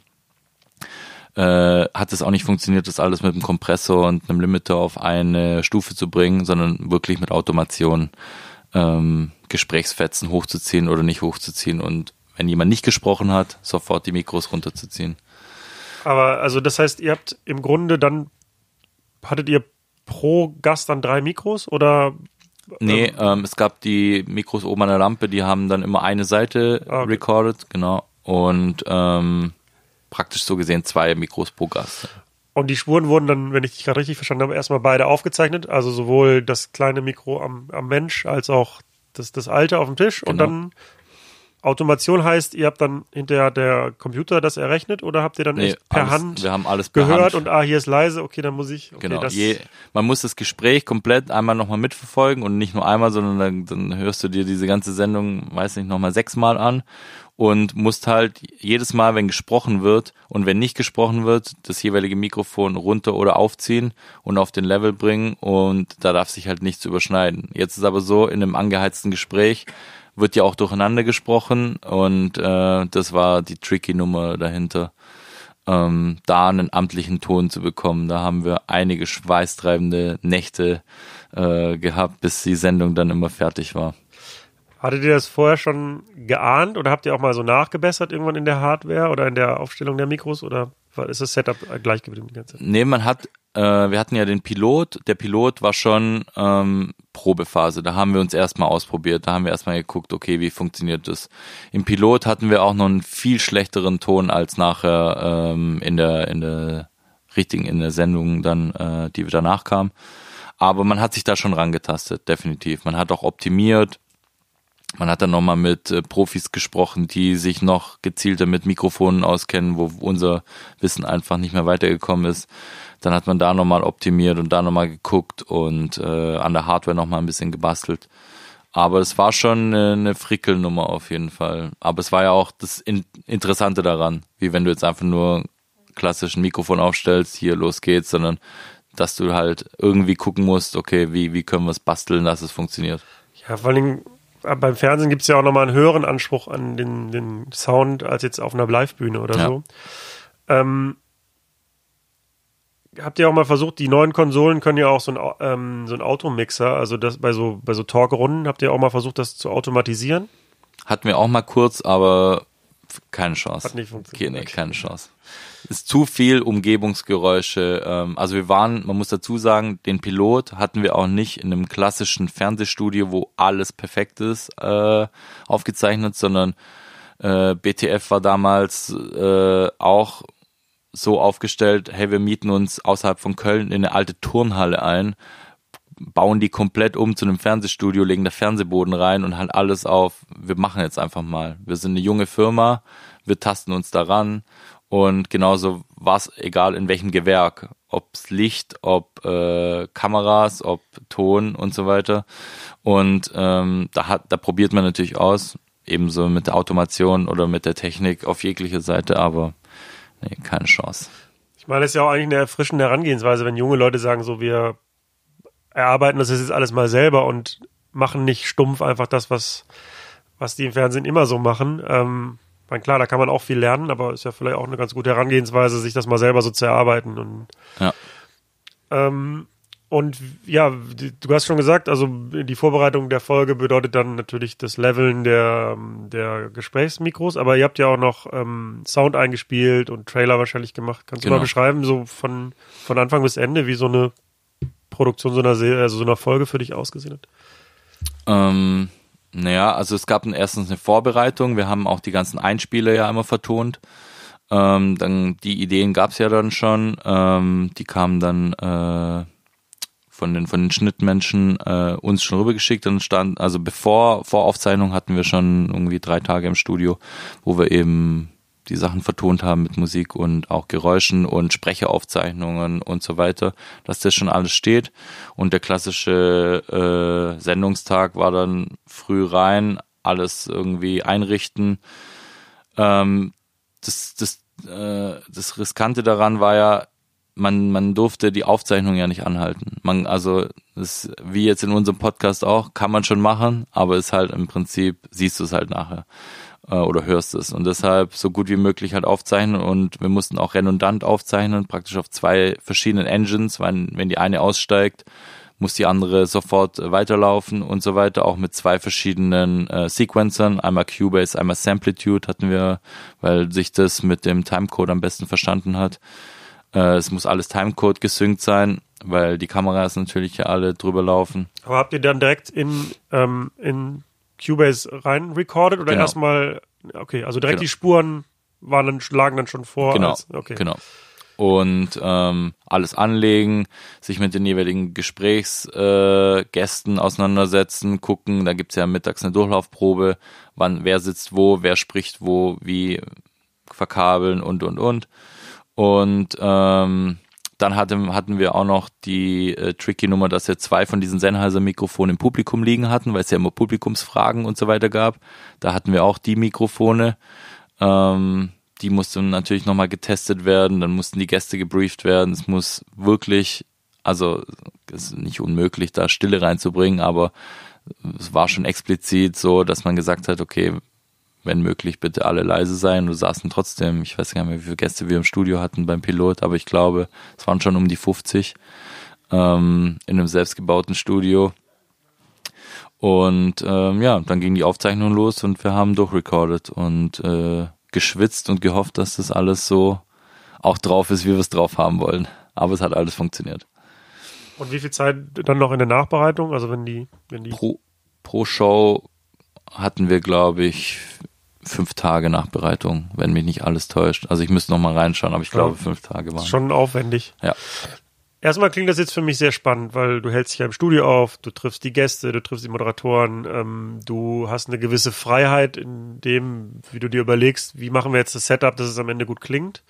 äh, hat es auch nicht funktioniert, das alles mit einem Kompressor und einem Limiter auf eine Stufe zu bringen, sondern wirklich mit Automation ähm, Gesprächsfetzen hochzuziehen oder nicht hochzuziehen und wenn jemand nicht gesprochen hat, sofort die Mikros runterzuziehen. Aber also das heißt, ihr habt im Grunde dann, hattet ihr pro Gast dann drei Mikros oder Nee, ähm, es gab die Mikros oben an der Lampe, die haben dann immer eine Seite Ah, okay. recorded, genau. Und ähm, praktisch so gesehen zwei Mikros pro Gast. Und die Spuren wurden dann, wenn ich dich gerade richtig verstanden habe, erstmal beide aufgezeichnet. Also sowohl das kleine Mikro am, am Mensch als auch das, das alte auf dem Tisch. Und Genau. dann Automation heißt, ihr habt dann hinterher der Computer das errechnet oder habt ihr dann Nee, echt per alles, Hand wir haben alles per gehört Hand. und ah, hier ist leise, okay, dann muss ich. Okay, Genau. das, Je, man muss das Gespräch komplett einmal nochmal mitverfolgen und nicht nur einmal, sondern dann, dann hörst du dir diese ganze Sendung, weiß nicht, nochmal sechsmal an und musst halt jedes Mal, wenn gesprochen wird und wenn nicht gesprochen wird, das jeweilige Mikrofon runter oder aufziehen und auf den Level bringen und da darf sich halt nichts überschneiden. Jetzt ist aber so, in einem angeheizten Gespräch wird ja auch durcheinander gesprochen und äh, das war die tricky Nummer dahinter ähm, da einen amtlichen Ton zu bekommen. Da haben wir einige schweißtreibende Nächte äh, gehabt, bis die Sendung dann immer fertig war. Hattet ihr das vorher schon geahnt oder habt ihr auch mal so nachgebessert irgendwann in der Hardware oder in der Aufstellung der Mikros oder ist das Setup gleich geblieben die ganze Zeit? Nee, man hat, äh, wir hatten ja den Pilot. Der Pilot war schon ähm, Probephase. Da haben wir uns erstmal ausprobiert. Da haben wir erstmal geguckt, okay, wie funktioniert das. Im Pilot hatten wir auch noch einen viel schlechteren Ton als nachher ähm, in der in der richtigen in der Sendung dann, äh, die danach kam. aber man hat sich da schon rangetastet, definitiv. Man hat auch optimiert. Man hat dann nochmal mit äh, Profis gesprochen, die sich noch gezielter mit Mikrofonen auskennen, wo unser Wissen einfach nicht mehr weitergekommen ist. Dann hat man da nochmal optimiert und da nochmal geguckt und äh, an der Hardware nochmal ein bisschen gebastelt. Aber es war schon eine, Frickelnummer auf jeden Fall. Aber es war ja auch das In Interessante daran, wie wenn du jetzt einfach nur klassischen Mikrofon aufstellst, hier los geht's, sondern dass du halt irgendwie gucken musst, okay, wie, wie können wir es basteln, dass es funktioniert. Ja, vor allem beim Fernsehen gibt es ja auch nochmal einen höheren Anspruch an den, den Sound als jetzt auf einer Live-Bühne oder Ja. so. Ähm, habt ihr auch mal versucht, die neuen Konsolen können ja auch so ein, ähm, so ein Automixer, also das bei so, bei so Talkrunden, habt ihr auch mal versucht, das zu automatisieren? Hatten wir auch mal kurz, aber keine Chance. Hat nicht funktioniert. Okay, nee, keine Chance. Ist zu viel Umgebungsgeräusche. Ähm, also wir waren, man muss dazu sagen, den Pilot hatten wir auch nicht in einem klassischen Fernsehstudio, wo alles perfekt ist, äh, aufgezeichnet, sondern äh, BTF war damals äh, auch so aufgestellt, hey, wir mieten uns außerhalb von Köln in eine alte Turnhalle ein, bauen die komplett um zu einem Fernsehstudio, legen da Fernsehboden rein und halt alles auf, wir machen jetzt einfach mal. Wir sind eine junge Firma, wir tasten uns daran und genauso war es egal in welchem Gewerk, ob's Licht, ob äh, Kameras, ob Ton und so weiter. Und ähm, da hat, da probiert man natürlich aus, ebenso mit der Automation oder mit der Technik auf jegliche Seite, aber nee, keine Chance. Ich meine, das ist ja auch eigentlich eine erfrischende Herangehensweise, wenn junge Leute sagen, so wir erarbeiten das jetzt alles mal selber und machen nicht stumpf einfach das, was, was die im Fernsehen immer so machen. Ähm, meine, klar, da kann man auch viel lernen, aber ist ja vielleicht auch eine ganz gute Herangehensweise, sich das mal selber so zu erarbeiten. Und, Ja. ähm, und ja, du hast schon gesagt, also die Vorbereitung der Folge bedeutet dann natürlich das Leveln der, der Gesprächsmikros, aber ihr habt ja auch noch ähm, Sound eingespielt und Trailer wahrscheinlich gemacht. Kannst du Genau. mal beschreiben, so von, von Anfang bis Ende, wie so eine Produktion so einer, also so einer Folge für dich ausgesehen hat? Ähm, naja, also es gab erstens eine Vorbereitung. Wir haben auch die ganzen Einspieler ja immer vertont. Ähm, dann die Ideen gab's ja dann schon. Ähm, die kamen dann äh, von den von den Schnittmenschen äh, uns schon rübergeschickt und stand also bevor vor Aufzeichnung hatten wir schon irgendwie drei Tage im Studio, wo wir eben die Sachen vertont haben mit Musik und auch Geräuschen und Sprecheraufzeichnungen und so weiter, dass das schon alles steht. Und der klassische äh, Sendungstag war dann früh rein, alles irgendwie einrichten. Ähm, das, das, äh, das Riskante daran war ja, man, man durfte die Aufzeichnung ja nicht anhalten. Man, also, das, wie jetzt in unserem Podcast auch, kann man schon machen, aber ist halt im Prinzip, siehst du es halt nachher äh, oder hörst es. Und deshalb so gut wie möglich halt aufzeichnen und wir mussten auch redundant aufzeichnen, praktisch auf zwei verschiedenen Engines, weil wenn die eine aussteigt, muss die andere sofort weiterlaufen und so weiter, auch mit zwei verschiedenen äh, Sequencern, einmal Cubase, einmal Samplitude hatten wir, weil sich das mit dem Timecode am besten verstanden hat. Äh, es muss alles Timecode gesynkt sein, weil die Kameras natürlich ja alle drüber laufen. Aber habt ihr dann direkt in, ähm, in Cubase rein recorded oder Genau. erstmal, okay, also direkt Genau. die Spuren waren dann, lagen dann schon vor. Genau, als, okay. genau. Und ähm, alles anlegen, sich mit den jeweiligen Gesprächsgästen äh, auseinandersetzen, gucken. Da gibt's ja mittags eine Durchlaufprobe, wann wer sitzt wo, wer spricht wo, wie verkabeln und und und. Und ähm, dann hatte, hatten wir auch noch die äh, tricky Nummer, dass wir zwei von diesen Sennheiser-Mikrofonen im Publikum liegen hatten, weil es ja immer Publikumsfragen und so weiter gab. Da hatten wir auch die Mikrofone. Ähm, die mussten natürlich nochmal getestet werden, dann mussten die Gäste gebrieft werden. Es muss wirklich, also es ist nicht unmöglich, da Stille reinzubringen, aber es war schon explizit so, dass man gesagt hat, okay, wenn möglich, bitte alle leise sein. Und saßen trotzdem, ich weiß gar nicht mehr, wie viele Gäste wir im Studio hatten beim Pilot, aber ich glaube, es waren schon um die 50 ähm, in einem selbstgebauten Studio. Und ähm, ja, dann ging die Aufzeichnung los und wir haben durchrecordet und äh, geschwitzt und gehofft, dass das alles so auch drauf ist, wie wir es drauf haben wollen. Aber es hat alles funktioniert. Und wie viel Zeit dann noch in der Nachbereitung? Also wenn die, wenn die. Pro, pro Show hatten wir, glaube ich, fünf Tage Nachbereitung, wenn mich nicht alles täuscht. Also ich müsste noch mal reinschauen, aber ich glaube, Ja. fünf Tage waren. Schon aufwendig. Ja. Erstmal klingt das jetzt für mich sehr spannend, weil du hältst dich ja im Studio auf, du triffst die Gäste, du triffst die Moderatoren, ähm, du hast eine gewisse Freiheit in dem, wie du dir überlegst, wie machen wir jetzt das Setup, dass es am Ende gut klingt.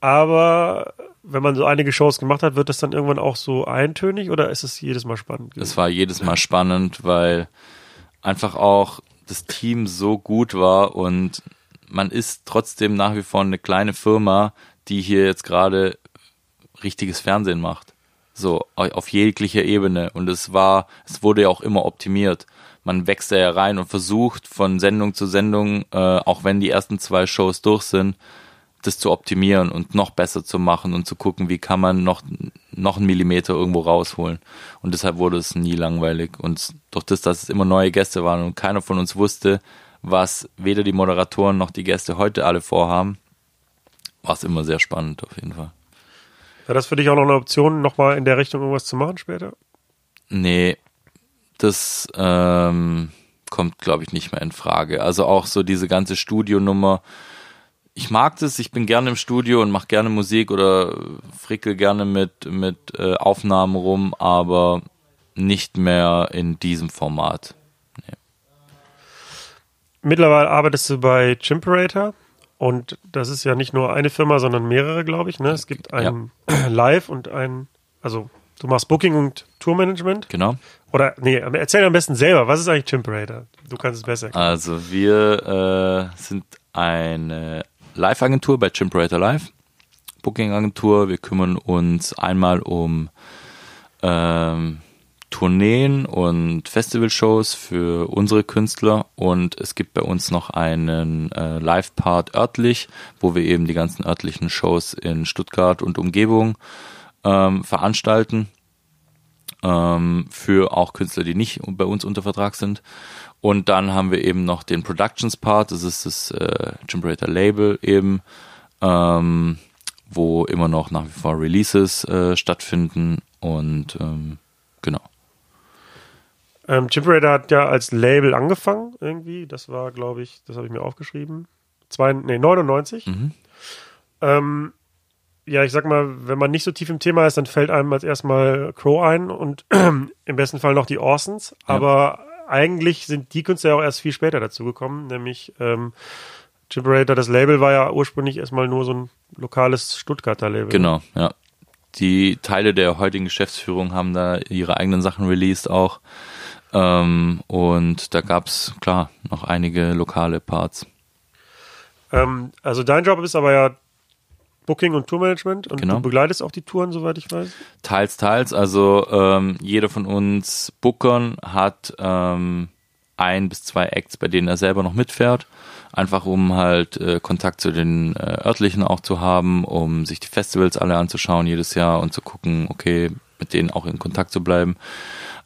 Aber wenn man so einige Shows gemacht hat, wird das dann irgendwann auch so eintönig oder ist es jedes Mal spannend? Es war jedes Mal spannend, weil einfach auch das Team so gut war und man ist trotzdem nach wie vor eine kleine Firma, die hier jetzt gerade richtiges Fernsehen macht. So, auf jeglicher Ebene. Und es war, es wurde ja auch immer optimiert. Man wächst ja rein und versucht von Sendung zu Sendung, äh, auch wenn die ersten zwei Shows durch sind, das zu optimieren und noch besser zu machen und zu gucken, wie kann man noch, noch einen Millimeter irgendwo rausholen. Und deshalb wurde es nie langweilig. Und durch das, dass es immer neue Gäste waren und keiner von uns wusste, was weder die Moderatoren noch die Gäste heute alle vorhaben, war es immer sehr spannend auf jeden Fall. Wäre das für dich auch noch eine Option, nochmal in der Richtung irgendwas zu machen später? Nee, das ähm, kommt, glaube ich, nicht mehr in Frage. Also auch so diese ganze Studionummer. Ich mag das, ich bin gerne im Studio und mache gerne Musik oder frickel gerne mit, mit äh, Aufnahmen rum, aber nicht mehr in diesem Format. Nee. Mittlerweile arbeitest du bei Chimperator. Und das ist ja nicht nur eine Firma, sondern mehrere, glaube ich. Ne? Es gibt ein ja. Live und ein, also du machst Booking und Tourmanagement. Genau. Oder, nee, erzähl am besten selber, was ist eigentlich Chimperator? Du kannst es besser erklären. Also wir äh, sind eine Live-Agentur bei Chimperator Live. Booking-Agentur. Wir kümmern uns einmal um ähm, Tourneen und Festivalshows für unsere Künstler und es gibt bei uns noch einen äh, Live-Part örtlich, wo wir eben die ganzen örtlichen Shows in Stuttgart und Umgebung ähm, veranstalten ähm, für auch Künstler, die nicht bei uns unter Vertrag sind. Und dann haben wir eben noch den Productions-Part, das ist das äh, Generator Label eben, ähm, wo immer noch nach wie vor Releases äh, stattfinden und ähm, genau. Ähm, Chimperator hat ja als Label angefangen irgendwie. Das war, glaube ich, das habe ich mir aufgeschrieben. Zwei, nee, 99. Mhm. Ähm, ja, ich sag mal, wenn man nicht so tief im Thema ist, dann fällt einem als erstmal Crow ein und im besten Fall noch die Orsons. Ja. Eigentlich sind die Künstler ja auch erst viel später dazu gekommen, nämlich ähm, Chimperator, das Label war ja ursprünglich erstmal nur so ein lokales Stuttgarter Label. Genau, ja. Die Teile der heutigen Geschäftsführung haben da ihre eigenen Sachen released auch. Ähm, und da gab es, klar, noch einige lokale Parts. Ähm, also dein Job ist aber ja Booking und Tourmanagement und genau. du begleitest auch die Touren, soweit ich weiß? Teils, teils. Also ähm, jeder von uns Bookern hat ähm, ein bis zwei Acts, bei denen er selber noch mitfährt. Einfach um halt äh, Kontakt zu den äh, örtlichen auch zu haben, um sich die Festivals alle anzuschauen jedes Jahr und zu gucken, okay, mit denen auch in Kontakt zu bleiben.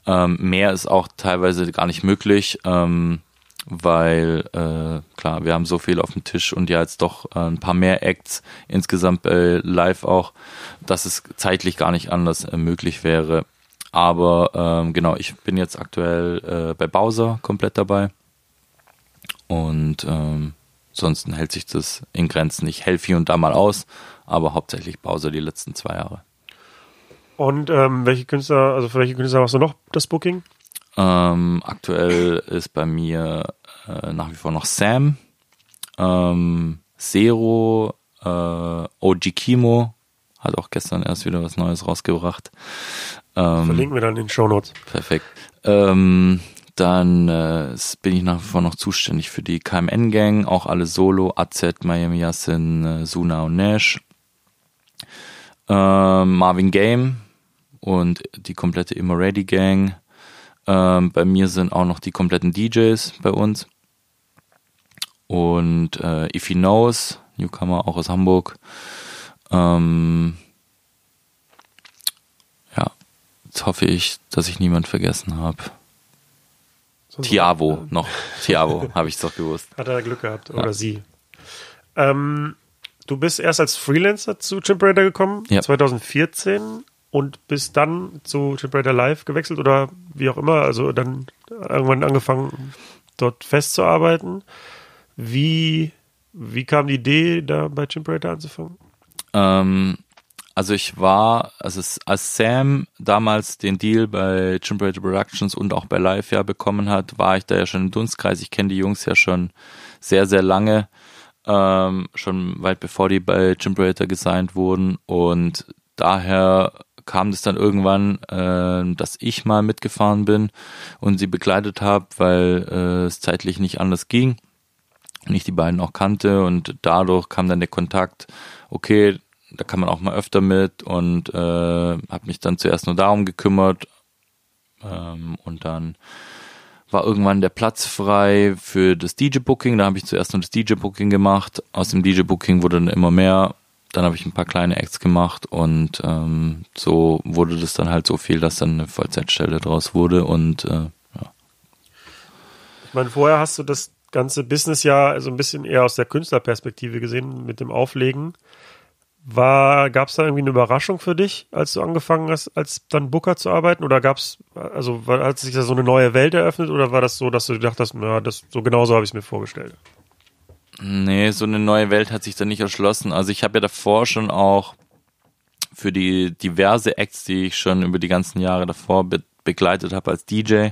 Ähm, mehr ist auch teilweise gar nicht möglich, ähm, weil äh, klar, wir haben so viel auf dem Tisch und ja jetzt doch äh, ein paar mehr Acts insgesamt äh, live auch, dass es zeitlich gar nicht anders äh, möglich wäre. Aber ähm, genau, ich bin jetzt aktuell äh, bei Bowser komplett dabei und ähm, ansonsten hält sich das in Grenzen. Ich helfe hier und da mal aus, aber hauptsächlich Bowser die letzten zwei Jahre. Und ähm, welche Künstler, also für welche Künstler machst du noch das Booking? Ähm, aktuell ist bei mir äh, nach wie vor noch Sam, ähm, Zero, äh, OG Kimo, hat auch gestern erst wieder was Neues rausgebracht. Ähm, Verlinken wir dann in den Show Notes. Perfekt. Ähm, dann äh, bin ich nach wie vor noch zuständig für die KMN-Gang, auch alle Solo, AZ, Miami Yassin, äh, Suna und Nash. Ähm, Marvin Game, und die komplette Immer Ready Gang. Ähm, bei mir sind auch noch die kompletten DJs bei uns. Und äh, If He Knows, Newcomer auch aus Hamburg. Ähm, ja, jetzt hoffe ich, dass ich niemand vergessen habe. Tiavo noch. Tiavo, habe ich es doch gewusst. Hat er Glück gehabt, oder ja. sie. Ähm, du bist erst als Freelancer zu Chimperator gekommen, ja. 2014 und bis dann zu Chipwriter Live gewechselt oder wie auch immer, also dann irgendwann angefangen, dort festzuarbeiten. Wie, wie kam die Idee, da bei Chimprater anzufangen? Ähm, also ich war, also als Sam damals den Deal bei Chimperator Productions und auch bei Live ja bekommen hat, war ich da ja schon im Dunstkreis. Ich kenne die Jungs ja schon sehr, sehr lange, ähm, schon weit bevor die bei Chimperator gesigned wurden und daher kam es dann irgendwann, äh, dass ich mal mitgefahren bin und sie begleitet habe, weil äh, es zeitlich nicht anders ging und ich die beiden auch kannte und dadurch kam dann der Kontakt, okay, da kann man auch mal öfter mit und äh, habe mich dann zuerst nur darum gekümmert ähm, und dann war irgendwann der Platz frei für das DJ-Booking. Da habe ich zuerst nur das DJ-Booking gemacht. Aus dem DJ-Booking wurde dann immer mehr. Dann habe ich ein paar kleine Acts gemacht und ähm, so wurde das dann halt so viel, dass dann eine Vollzeitstelle draus wurde und äh, ja. Ich meine, vorher hast du das ganze Business ja so ein bisschen eher aus der Künstlerperspektive gesehen mit dem Auflegen. Gab es da irgendwie eine Überraschung für dich, als du angefangen hast, als dann Booker zu arbeiten? Oder gab es, also hat sich da so eine neue Welt eröffnet oder war das so, dass du gedacht hast, na, das so genauso habe ich es mir vorgestellt? Nee, so eine neue Welt hat sich da nicht erschlossen. Also ich habe ja davor schon auch für die diverse Acts, die ich schon über die ganzen Jahre davor be begleitet habe als DJ,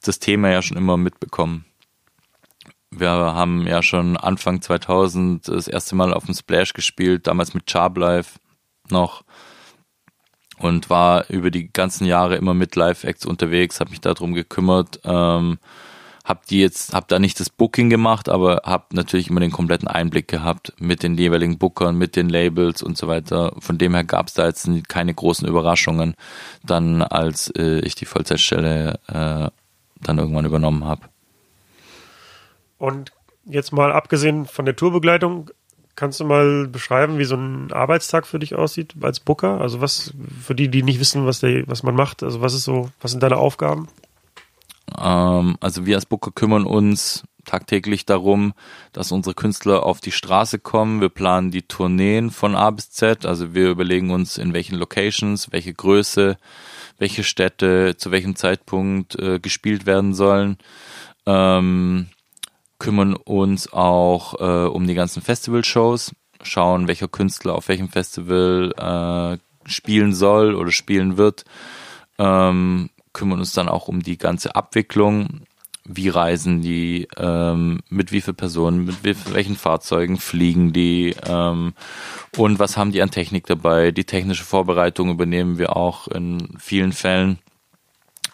das Thema ja schon immer mitbekommen wir haben ja schon Anfang 2000 das erste Mal auf dem Splash gespielt, damals mit Charb Live noch und war über die ganzen Jahre immer mit Live-Acts unterwegs, habe mich darum gekümmert, ähm, habe die jetzt, habe da nicht das Booking gemacht, aber habe natürlich immer den kompletten Einblick gehabt mit den jeweiligen Bookern, mit den Labels und so weiter. Von dem her gab es da jetzt keine großen Überraschungen, dann als äh, ich die Vollzeitstelle äh, dann irgendwann übernommen habe. Und jetzt mal abgesehen von der Tourbegleitung, kannst du mal beschreiben, wie so ein Arbeitstag für dich aussieht als Booker? Also was für die, die nicht wissen, was, der, was man macht, also was ist so, was sind deine Aufgaben? Ähm, also wir als Booker kümmern uns tagtäglich darum, dass unsere Künstler auf die Straße kommen. Wir planen die Tourneen von A bis Z. Also wir überlegen uns, in welchen Locations, welche Größe, welche Städte, zu welchem Zeitpunkt äh, gespielt werden sollen. Ähm, kümmern uns auch äh, um die ganzen Festival-Shows, schauen, welcher Künstler auf welchem Festival äh, spielen soll oder spielen wird, ähm, kümmern uns dann auch um die ganze Abwicklung. Wie reisen die, ähm, mit wie vielen Personen, mit wie, welchen Fahrzeugen fliegen die ähm, und was haben die an Technik dabei. Die technische Vorbereitung übernehmen wir auch in vielen Fällen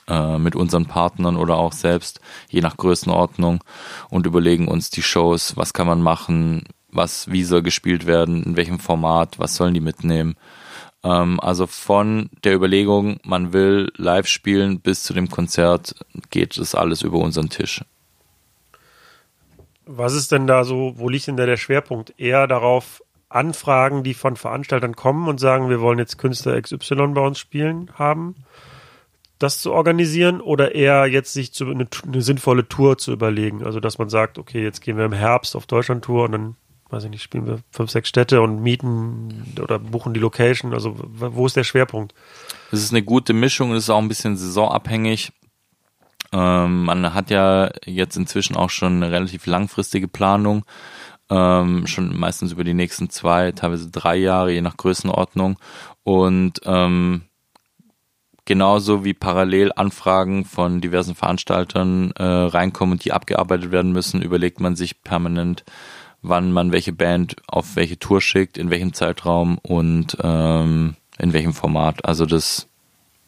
äh, mit unseren Partnern oder auch selbst, je nach Größenordnung und überlegen uns die Shows, was kann man machen, was, wie soll gespielt werden, in welchem Format, was sollen die mitnehmen. Ähm, also von der Überlegung, man will live spielen bis zu dem Konzert geht es alles über unseren Tisch. Was ist denn da so, wo liegt denn da der Schwerpunkt? Eher darauf, Anfragen, die von Veranstaltern kommen und sagen, wir wollen jetzt Künstler XY bei uns spielen haben? das zu organisieren oder eher jetzt sich zu, eine, eine, sinnvolle Tour zu überlegen? Also, dass man sagt, okay, jetzt gehen wir im Herbst auf Deutschland-Tour und dann, weiß ich nicht, spielen wir fünf, sechs Städte und mieten oder buchen die Location. Also, wo ist der Schwerpunkt? Es ist eine gute Mischung, es ist auch ein bisschen saisonabhängig. Ähm, man hat ja jetzt inzwischen auch schon eine relativ langfristige Planung. Ähm, schon meistens über die nächsten zwei, teilweise drei Jahre, je nach Größenordnung. Und ähm, genauso wie parallel Anfragen von diversen Veranstaltern äh, reinkommen und die abgearbeitet werden müssen, überlegt man sich permanent, wann man welche Band auf welche Tour schickt, in welchem Zeitraum und ähm, in welchem Format. Also das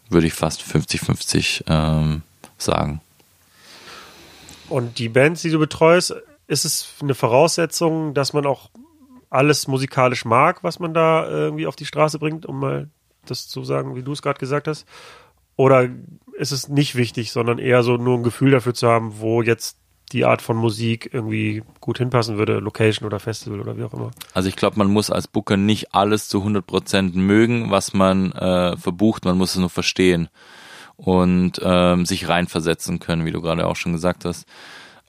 würde ich fast 50-50 ähm, sagen. Und die Bands, die du betreust, ist es eine Voraussetzung, dass man auch alles musikalisch mag, was man da irgendwie auf die Straße bringt, um mal das zu sagen, wie du es gerade gesagt hast? Oder ist es nicht wichtig, sondern eher so nur ein Gefühl dafür zu haben, wo jetzt die Art von Musik irgendwie gut hinpassen würde, Location oder Festival oder wie auch immer. Also ich glaube, man muss als Booker nicht alles zu 100% mögen, was man äh, verbucht, man muss es nur verstehen und ähm, sich reinversetzen können, wie du gerade auch schon gesagt hast.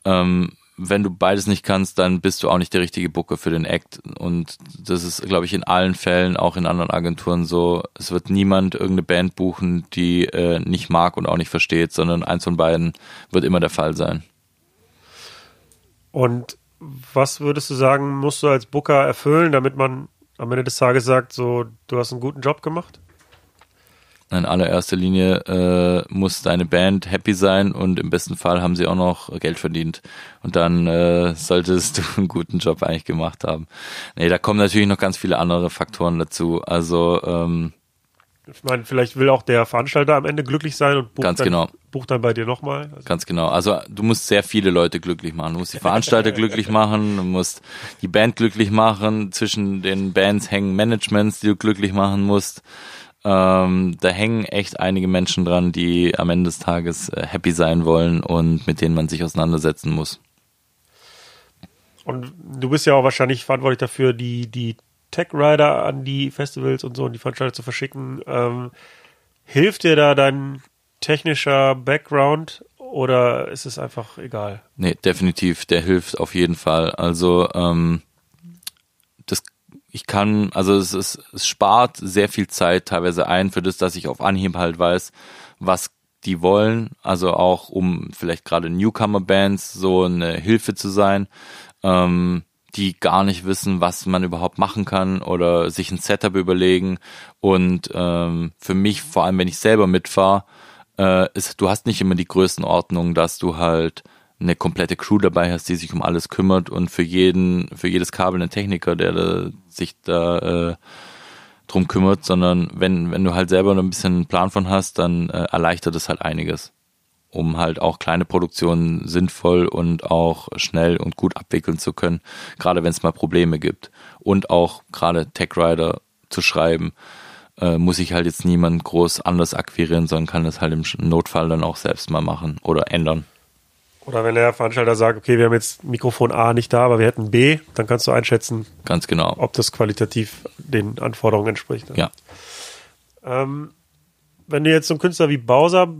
Ähm, wenn du beides nicht kannst, dann bist du auch nicht der richtige Booker für den Act. Und das ist, glaube ich, in allen Fällen, auch in anderen Agenturen so. Es wird niemand irgendeine Band buchen, die äh, nicht mag und auch nicht versteht, sondern eins von beiden wird immer der Fall sein. Und was würdest du sagen, musst du als Booker erfüllen, damit man am Ende des Tages sagt, so, du hast einen guten Job gemacht? In allererster Linie äh, muss deine Band happy sein und im besten Fall haben sie auch noch Geld verdient. Und dann äh, solltest du einen guten Job eigentlich gemacht haben. Nee, da kommen natürlich noch ganz viele andere Faktoren dazu. Also ähm, ich meine, vielleicht will auch der Veranstalter am Ende glücklich sein und bucht, Ganz dann, genau. bucht dann bei dir nochmal. Also, Ganz genau. Also du musst sehr viele Leute glücklich machen. Du musst die Veranstalter glücklich machen, du musst die Band glücklich machen. Zwischen den Bands hängen Managements, die du glücklich machen musst. Ähm, da hängen echt einige Menschen dran, die am Ende des Tages äh, happy sein wollen und mit denen man sich auseinandersetzen muss. und du bist ja auch wahrscheinlich verantwortlich dafür, die, die Tech-Rider an die Festivals und so und die Veranstalter zu verschicken. Ähm, hilft dir da dein technischer Background oder ist es einfach egal? Nee, definitiv, der hilft auf jeden Fall. Also ähm, das ich kann, also es, ist, es spart sehr viel Zeit teilweise ein für das, dass ich auf Anhieb halt weiß, was die wollen. Also auch um vielleicht gerade Newcomer-Bands so eine Hilfe zu sein, ähm, die gar nicht wissen, was man überhaupt machen kann oder sich ein Setup überlegen. Und ähm, für mich, vor allem wenn ich selber mitfahre, äh, ist, du hast nicht immer die Größenordnung, dass du halt eine komplette Crew dabei hast, die sich um alles kümmert und für jeden, für jedes Kabel einen Techniker, der da, sich da äh, drum kümmert, sondern wenn, wenn du halt selber ein bisschen einen Plan von hast, dann äh, erleichtert es halt einiges, um halt auch kleine Produktionen sinnvoll und auch schnell und gut abwickeln zu können, gerade wenn es mal Probleme gibt. Und auch gerade Tech Rider zu schreiben, äh, muss ich halt jetzt niemand groß anders akquirieren, sondern kann das halt im Notfall dann auch selbst mal machen oder ändern. Oder wenn der Veranstalter sagt, okay, wir haben jetzt Mikrofon A nicht da, aber wir hätten B, dann kannst du einschätzen, Ganz genau. ob das qualitativ den Anforderungen entspricht. Ja. Ähm, wenn du jetzt so einen Künstler wie Bowser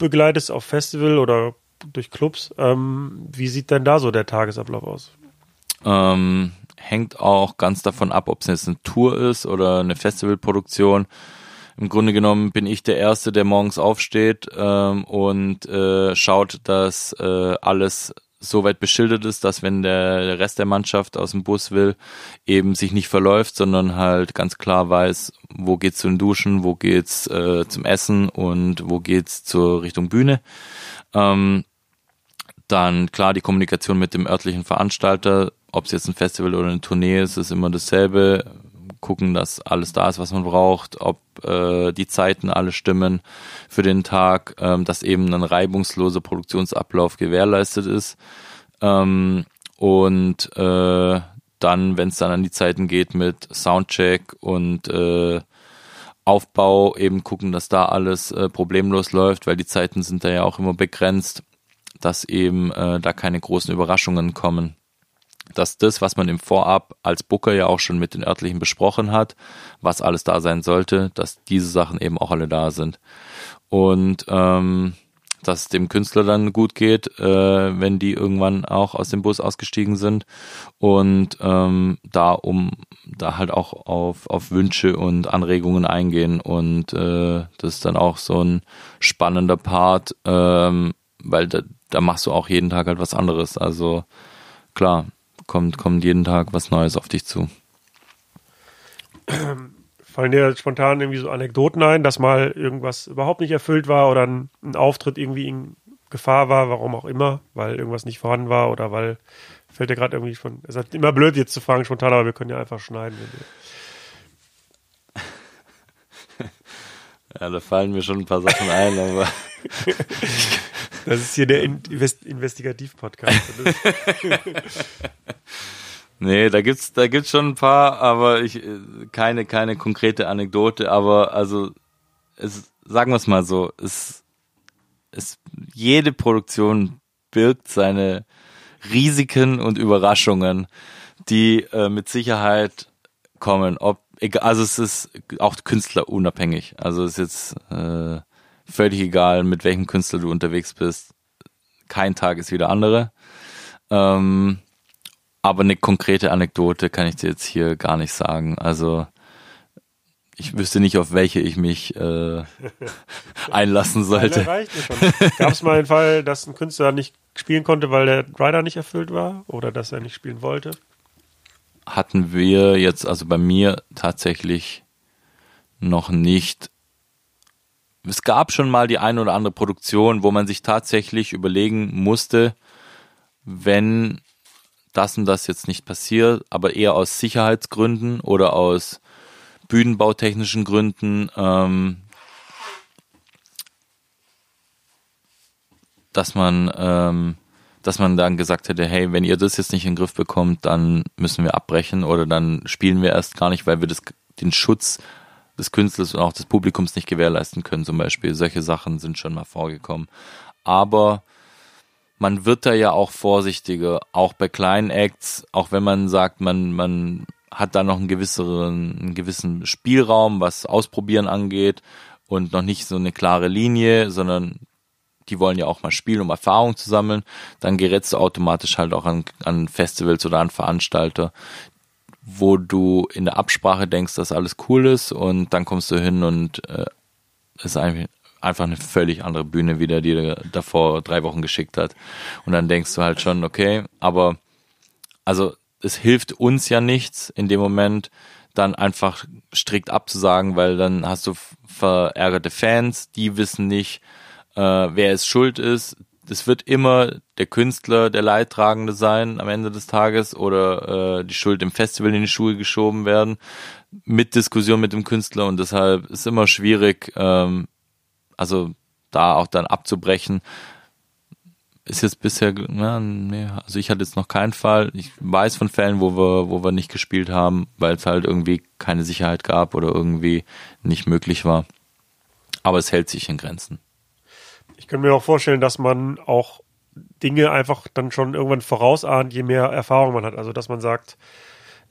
begleitest auf Festival oder durch Clubs, ähm, wie sieht denn da so der Tagesablauf aus? Ähm, hängt auch ganz davon ab, ob es jetzt eine Tour ist oder eine Festivalproduktion. Im Grunde genommen bin ich der Erste, der morgens aufsteht ähm, und äh, schaut, dass äh, alles so weit beschildert ist, dass wenn der, Rest der Mannschaft aus dem Bus will, eben sich nicht verläuft, sondern halt ganz klar weiß, wo geht's zu den Duschen, wo geht's äh, zum Essen und wo geht's zur Richtung Bühne. Ähm, dann klar die Kommunikation mit dem örtlichen Veranstalter, ob es jetzt ein Festival oder eine Tournee ist, ist immer dasselbe. Gucken, dass alles da ist, was man braucht, ob äh, die Zeiten alle stimmen für den Tag, ähm, dass eben ein reibungsloser Produktionsablauf gewährleistet ist. Ähm, und äh, dann, wenn es dann an die Zeiten geht mit Soundcheck und äh, Aufbau, eben gucken, dass da alles äh, problemlos läuft, weil die Zeiten sind da ja auch immer begrenzt, dass eben äh, da keine großen Überraschungen kommen. Dass das, was man im Vorab als Booker ja auch schon mit den örtlichen besprochen hat, was alles da sein sollte, dass diese Sachen eben auch alle da sind. Und ähm, dass es dem Künstler dann gut geht, äh, wenn die irgendwann auch aus dem Bus ausgestiegen sind und ähm, da um da halt auch auf, auf Wünsche und Anregungen eingehen und äh, das ist dann auch so ein spannender Part, ähm, weil da, da machst du auch jeden Tag halt was anderes. Also klar, kommt, kommt jeden Tag was Neues auf dich zu. Fallen dir spontan irgendwie so Anekdoten ein, dass mal irgendwas überhaupt nicht erfüllt war oder ein, ein Auftritt irgendwie in Gefahr war, warum auch immer, weil irgendwas nicht vorhanden war oder weil fällt dir gerade irgendwie von. Es ist immer blöd jetzt zu fragen spontan, aber wir können ja einfach schneiden. Ja, da fallen mir schon ein paar Sachen ein, aber das ist hier der Invest Investigativ-Podcast. Nee, da gibt's, da gibt's schon ein paar, aber ich, äh, keine, keine konkrete Anekdote, aber also, es, sagen wir es mal so, es, es, jede Produktion birgt seine Risiken und Überraschungen, die äh, mit Sicherheit kommen. Ob, also es ist auch künstlerunabhängig. Also es ist jetzt äh, völlig egal, mit welchem Künstler du unterwegs bist. Kein Tag ist wie der andere. Ähm, aber eine konkrete Anekdote kann ich dir jetzt hier gar nicht sagen. Also ich wüsste nicht, auf welche ich mich äh, einlassen sollte. Gab es mal den Fall, dass ein Künstler nicht spielen konnte, weil der Rider nicht erfüllt war oder dass er nicht spielen wollte? hatten wir jetzt, also bei mir tatsächlich noch nicht. Es gab schon mal die eine oder andere Produktion, wo man sich tatsächlich überlegen musste, wenn das und das jetzt nicht passiert, aber eher aus Sicherheitsgründen oder aus bühnenbautechnischen Gründen, ähm, dass man ähm, dass man dann gesagt hätte, hey, wenn ihr das jetzt nicht in den Griff bekommt, dann müssen wir abbrechen oder dann spielen wir erst gar nicht, weil wir das, den Schutz des Künstlers und auch des Publikums nicht gewährleisten können, zum Beispiel. Solche Sachen sind schon mal vorgekommen. Aber man wird da ja auch vorsichtiger, auch bei kleinen Acts, auch wenn man sagt, man, man hat da noch einen gewisseren, einen gewissen Spielraum, was Ausprobieren angeht und noch nicht so eine klare Linie, sondern die wollen ja auch mal spielen, um Erfahrung zu sammeln, dann gerätst du automatisch halt auch an, an Festivals oder an Veranstalter, wo du in der Absprache denkst, dass alles cool ist und dann kommst du hin und äh, ist einfach, eine völlig andere Bühne wieder, die dir davor drei Wochen geschickt hat. Und dann denkst du halt schon, okay, aber also es hilft uns ja nichts in dem Moment, dann einfach strikt abzusagen, weil dann hast du verärgerte Fans, die wissen nicht, äh, wer es schuld ist. Es wird immer der Künstler der Leidtragende sein am Ende des Tages oder äh, die Schuld im Festival in die Schuhe geschoben werden mit Diskussion mit dem Künstler und deshalb ist immer schwierig, ähm, also da auch dann abzubrechen. Ist jetzt bisher, ja, nee, also ich hatte jetzt noch keinen Fall. Ich weiß von Fällen, wo wir, wo wir nicht gespielt haben, weil es halt irgendwie keine Sicherheit gab oder irgendwie nicht möglich war. Aber es hält sich in Grenzen. Ich könnte mir auch vorstellen, dass man auch Dinge einfach dann schon irgendwann vorausahnt, je mehr Erfahrung man hat. Also, dass man sagt,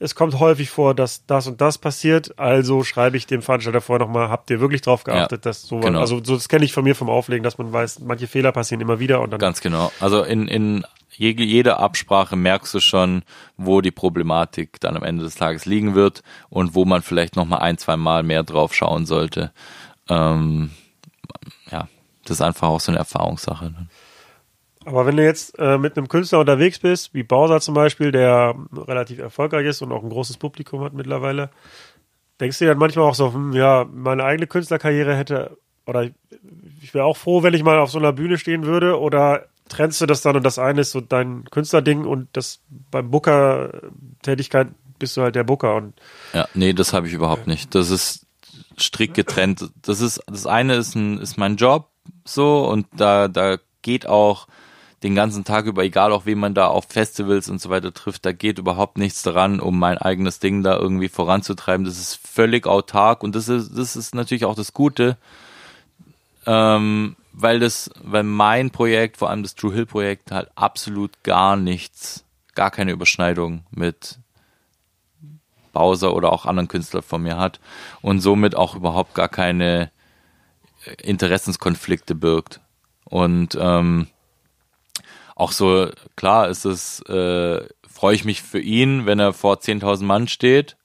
es kommt häufig vor, dass das und das passiert, also schreibe ich dem Veranstalter vorher nochmal, habt ihr wirklich drauf geachtet, ja, dass so genau. also so, das kenne ich von mir vom Auflegen, dass man weiß, manche Fehler passieren immer wieder und dann. Ganz genau. Also in, in jeder Absprache merkst du schon, wo die Problematik dann am Ende des Tages liegen wird und wo man vielleicht nochmal ein, zwei Mal mehr drauf schauen sollte. Ähm, das ist einfach auch so eine Erfahrungssache. Ne? Aber wenn du jetzt äh, mit einem Künstler unterwegs bist, wie Bowser zum Beispiel, der relativ erfolgreich ist und auch ein großes Publikum hat mittlerweile, denkst du dir dann manchmal auch so, hm, ja, meine eigene Künstlerkarriere hätte, oder ich wäre auch froh, wenn ich mal auf so einer Bühne stehen würde, oder trennst du das dann und das eine ist so dein Künstlerding und das beim Booker-Tätigkeit bist du halt der Booker und ja, nee, das habe ich überhaupt nicht. Das ist strikt getrennt. Das ist das eine ist ein ist mein Job so und da, da geht auch den ganzen Tag über, egal auch wen man da auf Festivals und so weiter trifft, da geht überhaupt nichts dran, um mein eigenes Ding da irgendwie voranzutreiben. Das ist völlig autark und das ist, das ist natürlich auch das Gute, ähm, weil das, weil mein Projekt, vor allem das True Hill Projekt, halt absolut gar nichts, gar keine Überschneidung mit Bowser oder auch anderen Künstlern von mir hat und somit auch überhaupt gar keine Interessenskonflikte birgt. Und ähm, auch so, klar ist es, äh, freue ich mich für ihn, wenn er vor 10.000 Mann steht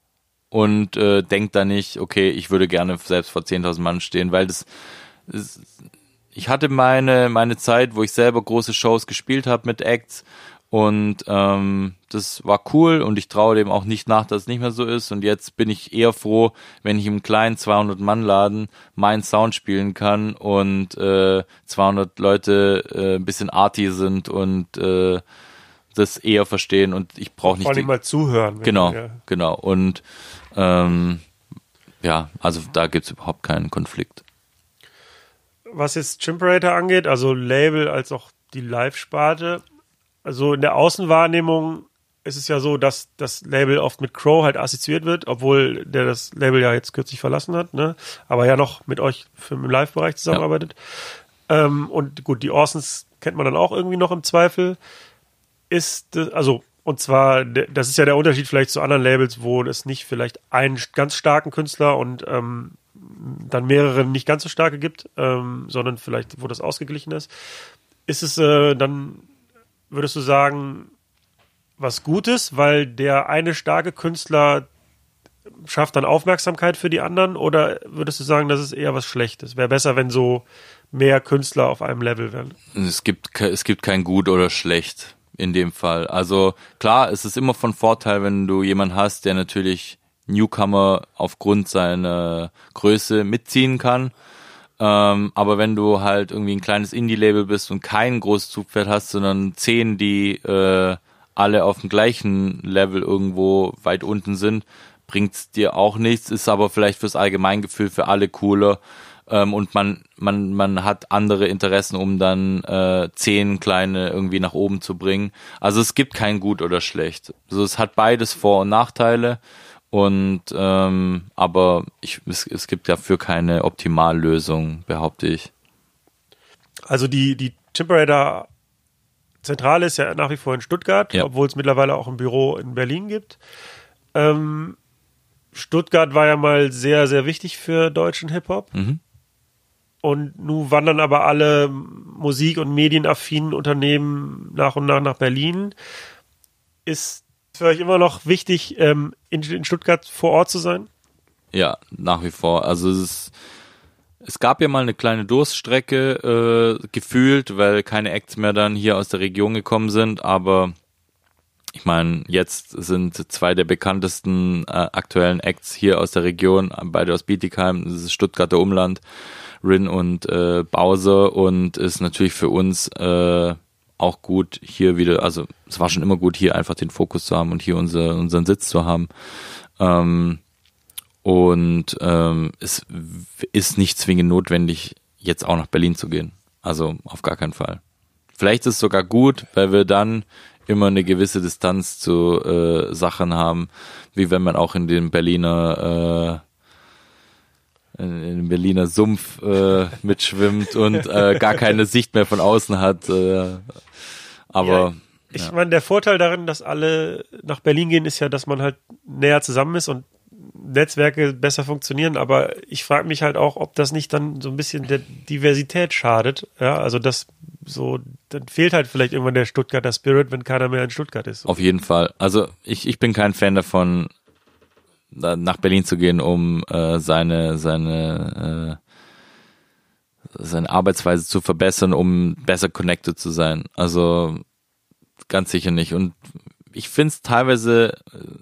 und äh, denkt da nicht, okay, ich würde gerne selbst vor 10.000 Mann stehen, weil das, das ich hatte meine meine Zeit, wo ich selber große Shows gespielt habe mit Acts und ähm, das war cool und ich traue dem auch nicht nach, dass es nicht mehr so ist. Und jetzt bin ich eher froh, wenn ich im kleinen 200-Mann-Laden meinen Sound spielen kann und äh, 200 Leute äh, ein bisschen arty sind und äh, das eher verstehen und ich brauche nicht. Vor allem mal zuhören. Genau, ja. genau. Und ähm, ja, also da gibt's überhaupt keinen Konflikt. Was jetzt Chimperator angeht, also Label als auch die Live-Sparte, also in der Außenwahrnehmung ist es ja so, dass das Label oft mit Crow halt assoziiert wird, obwohl der das Label ja jetzt kürzlich verlassen hat, ne? aber ja noch mit euch im Live-Bereich zusammenarbeitet. Ja. Ähm, und gut, die Orsons kennt man dann auch irgendwie noch im Zweifel. Ist, also, und zwar, das ist ja der Unterschied vielleicht zu anderen Labels, wo es nicht vielleicht einen ganz starken Künstler und ähm, dann mehrere nicht ganz so starke gibt, ähm, sondern vielleicht, wo das ausgeglichen ist. Ist es äh, dann würdest du sagen, was Gutes, weil der eine starke Künstler schafft dann Aufmerksamkeit für die anderen oder würdest du sagen, das ist eher was Schlechtes? Wäre besser, wenn so mehr Künstler auf einem Level wären? Es gibt, es gibt kein Gut oder Schlecht. in dem Fall. Also klar, es ist immer von Vorteil, wenn du jemanden hast, der natürlich Newcomer aufgrund seiner Größe mitziehen kann. Ähm, aber wenn du halt irgendwie ein kleines Indie-Label bist und kein großes Zugpferd hast, sondern zehn, die äh, alle auf dem gleichen Level irgendwo weit unten sind, bringt's dir auch nichts, ist aber vielleicht fürs Allgemeingefühl für alle cooler. Ähm, und man, man, man hat andere Interessen, um dann äh, zehn kleine irgendwie nach oben zu bringen. Also es gibt kein gut oder schlecht. Also es hat beides Vor- und Nachteile. Und ähm, aber ich, es, es gibt dafür keine Optimallösung, behaupte ich. Also die, die Chimperator Zentrale ist ja nach wie vor in Stuttgart, Ja. obwohl es mittlerweile auch ein Büro in Berlin gibt. Ähm, Stuttgart war ja mal sehr, sehr wichtig für deutschen Hip-Hop. Mhm. Und nun wandern aber alle Musik- und medienaffinen Unternehmen nach und nach nach Berlin. Ist für euch immer noch wichtig, ähm, in, in Stuttgart vor Ort zu sein? Ja, nach wie vor. Also es ist, es gab ja mal eine kleine Durststrecke äh, gefühlt, weil keine Acts mehr dann hier aus der Region gekommen sind, aber ich meine, jetzt sind zwei der bekanntesten äh, aktuellen Acts hier aus der Region, beide aus Bietigheim, das ist Stuttgarter Umland, Rin und äh, Bowser und ist natürlich für uns äh, auch gut hier wieder, also es war schon immer gut hier einfach den Fokus zu haben und hier unser, unseren Sitz zu haben. Ähm, und ähm, es ist nicht zwingend notwendig, jetzt auch nach Berlin zu gehen. Also auf gar keinen Fall. Vielleicht ist es sogar gut, weil wir dann immer eine gewisse Distanz zu äh, Sachen haben, wie wenn man auch in den Berliner äh, in den Berliner Sumpf äh, mitschwimmt und äh, gar keine Sicht mehr von außen hat. Äh, aber Ich meine, der Vorteil darin, dass alle nach Berlin gehen, ist ja, dass man halt näher zusammen ist und Netzwerke besser funktionieren. Aber ich frage mich halt auch, ob das nicht dann so ein bisschen der Diversität schadet. Ja, also das so, dann fehlt halt vielleicht irgendwann der Stuttgarter Spirit, wenn keiner mehr in Stuttgart ist. Auf jeden Fall. Also ich, ich bin kein Fan davon, da nach Berlin zu gehen, um äh, seine seine äh, seine Arbeitsweise zu verbessern, um besser connected zu sein. Also ganz sicher nicht. Und ich finde es teilweise,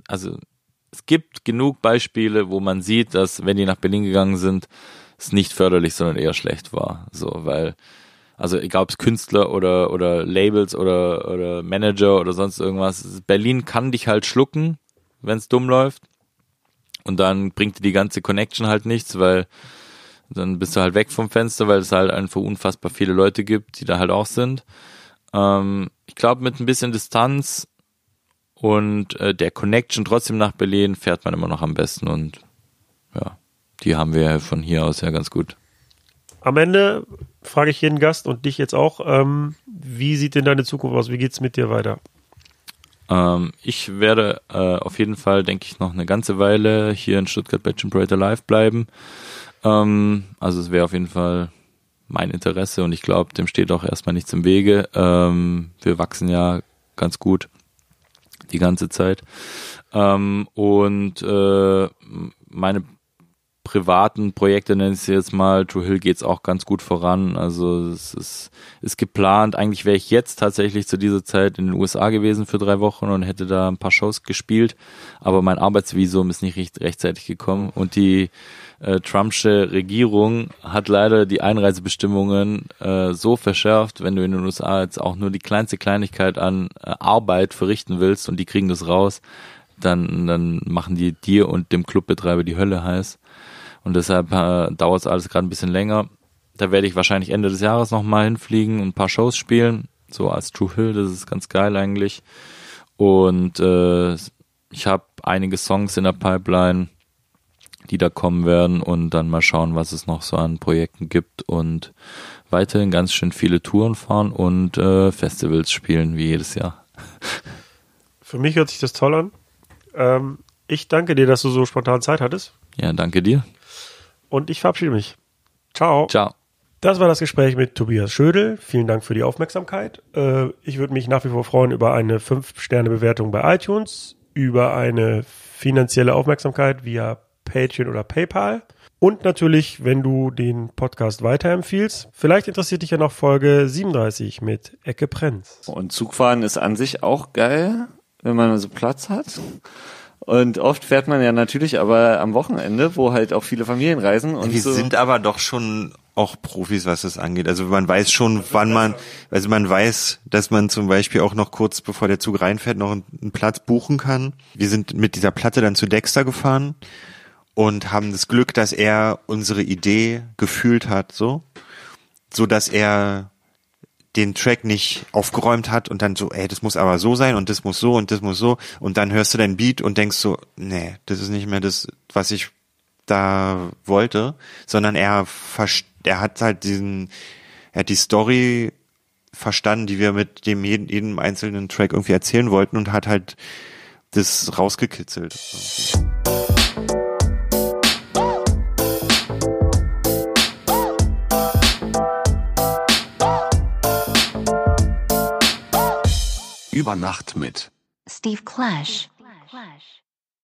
also es gibt genug Beispiele, wo man sieht, dass wenn die nach Berlin gegangen sind, es nicht förderlich, sondern eher schlecht war. So, weil also egal ob es Künstler oder oder Labels oder oder Manager oder sonst irgendwas, Berlin kann dich halt schlucken, wenn es dumm läuft. Und dann bringt dir die ganze Connection halt nichts, weil dann bist du halt weg vom Fenster, weil es halt einfach unfassbar viele Leute gibt, die da halt auch sind. Ähm, ich glaube, mit ein bisschen Distanz und äh, der Connection trotzdem nach Berlin fährt man immer noch am besten und ja, die haben wir von hier aus ja ganz gut. Am Ende frage ich jeden Gast und dich jetzt auch, ähm, wie sieht denn deine Zukunft aus? Wie geht's mit dir weiter? Ähm, ich werde äh, auf jeden Fall, denke ich, noch eine ganze Weile hier in Stuttgart bei Chimperator Live bleiben. Ähm, also es wäre auf jeden Fall mein Interesse und ich glaube, dem steht auch erstmal nichts im Wege. Ähm, wir wachsen ja ganz gut die ganze Zeit. Ähm, und äh, meine privaten Projekte, nenne ich sie jetzt mal, True Hill geht's auch ganz gut voran. Also es ist, ist geplant. Eigentlich wäre ich jetzt tatsächlich zu dieser Zeit in den USA gewesen für drei Wochen und hätte da ein paar Shows gespielt. Aber mein Arbeitsvisum ist nicht recht, rechtzeitig gekommen und die äh, Trumpsche Regierung hat leider die Einreisebestimmungen äh, so verschärft, wenn du in den USA jetzt auch nur die kleinste Kleinigkeit an äh, Arbeit verrichten willst und die kriegen das raus, dann, dann machen die dir und dem Clubbetreiber die Hölle heiß. Und deshalb äh, dauert es alles gerade ein bisschen länger. Da werde ich wahrscheinlich Ende des Jahres nochmal hinfliegen und ein paar Shows spielen. So als True Hill, das ist ganz geil eigentlich. Und äh, ich habe einige Songs in der Pipeline, die da kommen werden und dann mal schauen, was es noch so an Projekten gibt und weiterhin ganz schön viele Touren fahren und äh, Festivals spielen wie jedes Jahr. Für mich hört sich das toll an. Ähm, ich danke dir, dass du so spontan Zeit hattest. Ja, danke dir. Und ich verabschiede mich. Ciao. Ciao. Das war das Gespräch mit Tobias Schödel. Vielen Dank für die Aufmerksamkeit. Äh, ich würde mich nach wie vor freuen über eine 5-Sterne-Bewertung bei iTunes, über eine finanzielle Aufmerksamkeit via Patreon oder PayPal. Und natürlich, wenn du den Podcast weiterempfiehlst. Vielleicht interessiert dich ja noch Folge 37 mit Ecke Prenz. Und Zugfahren ist an sich auch geil, wenn man so Platz hat. Und oft fährt man ja natürlich aber am Wochenende, wo halt auch viele Familien reisen. Und Wir so sind aber doch schon auch Profis, was das angeht. Also man weiß schon, wann man, also man weiß, dass man zum Beispiel auch noch kurz bevor der Zug reinfährt, noch einen, einen Platz buchen kann. Wir sind mit dieser Platte dann zu Dexter gefahren und haben das Glück, dass er unsere Idee gefühlt hat, so, so dass er den Track nicht aufgeräumt hat und dann so, ey, das muss aber so sein und das muss so und das muss so und dann hörst du dein Beat und denkst so, nee, das ist nicht mehr das, was ich da wollte, sondern er er hat halt diesen, er hat die Story verstanden, die wir mit dem jeden, jedem einzelnen Track irgendwie erzählen wollten und hat halt das rausgekitzelt. Über Nacht mit. Steve Clash.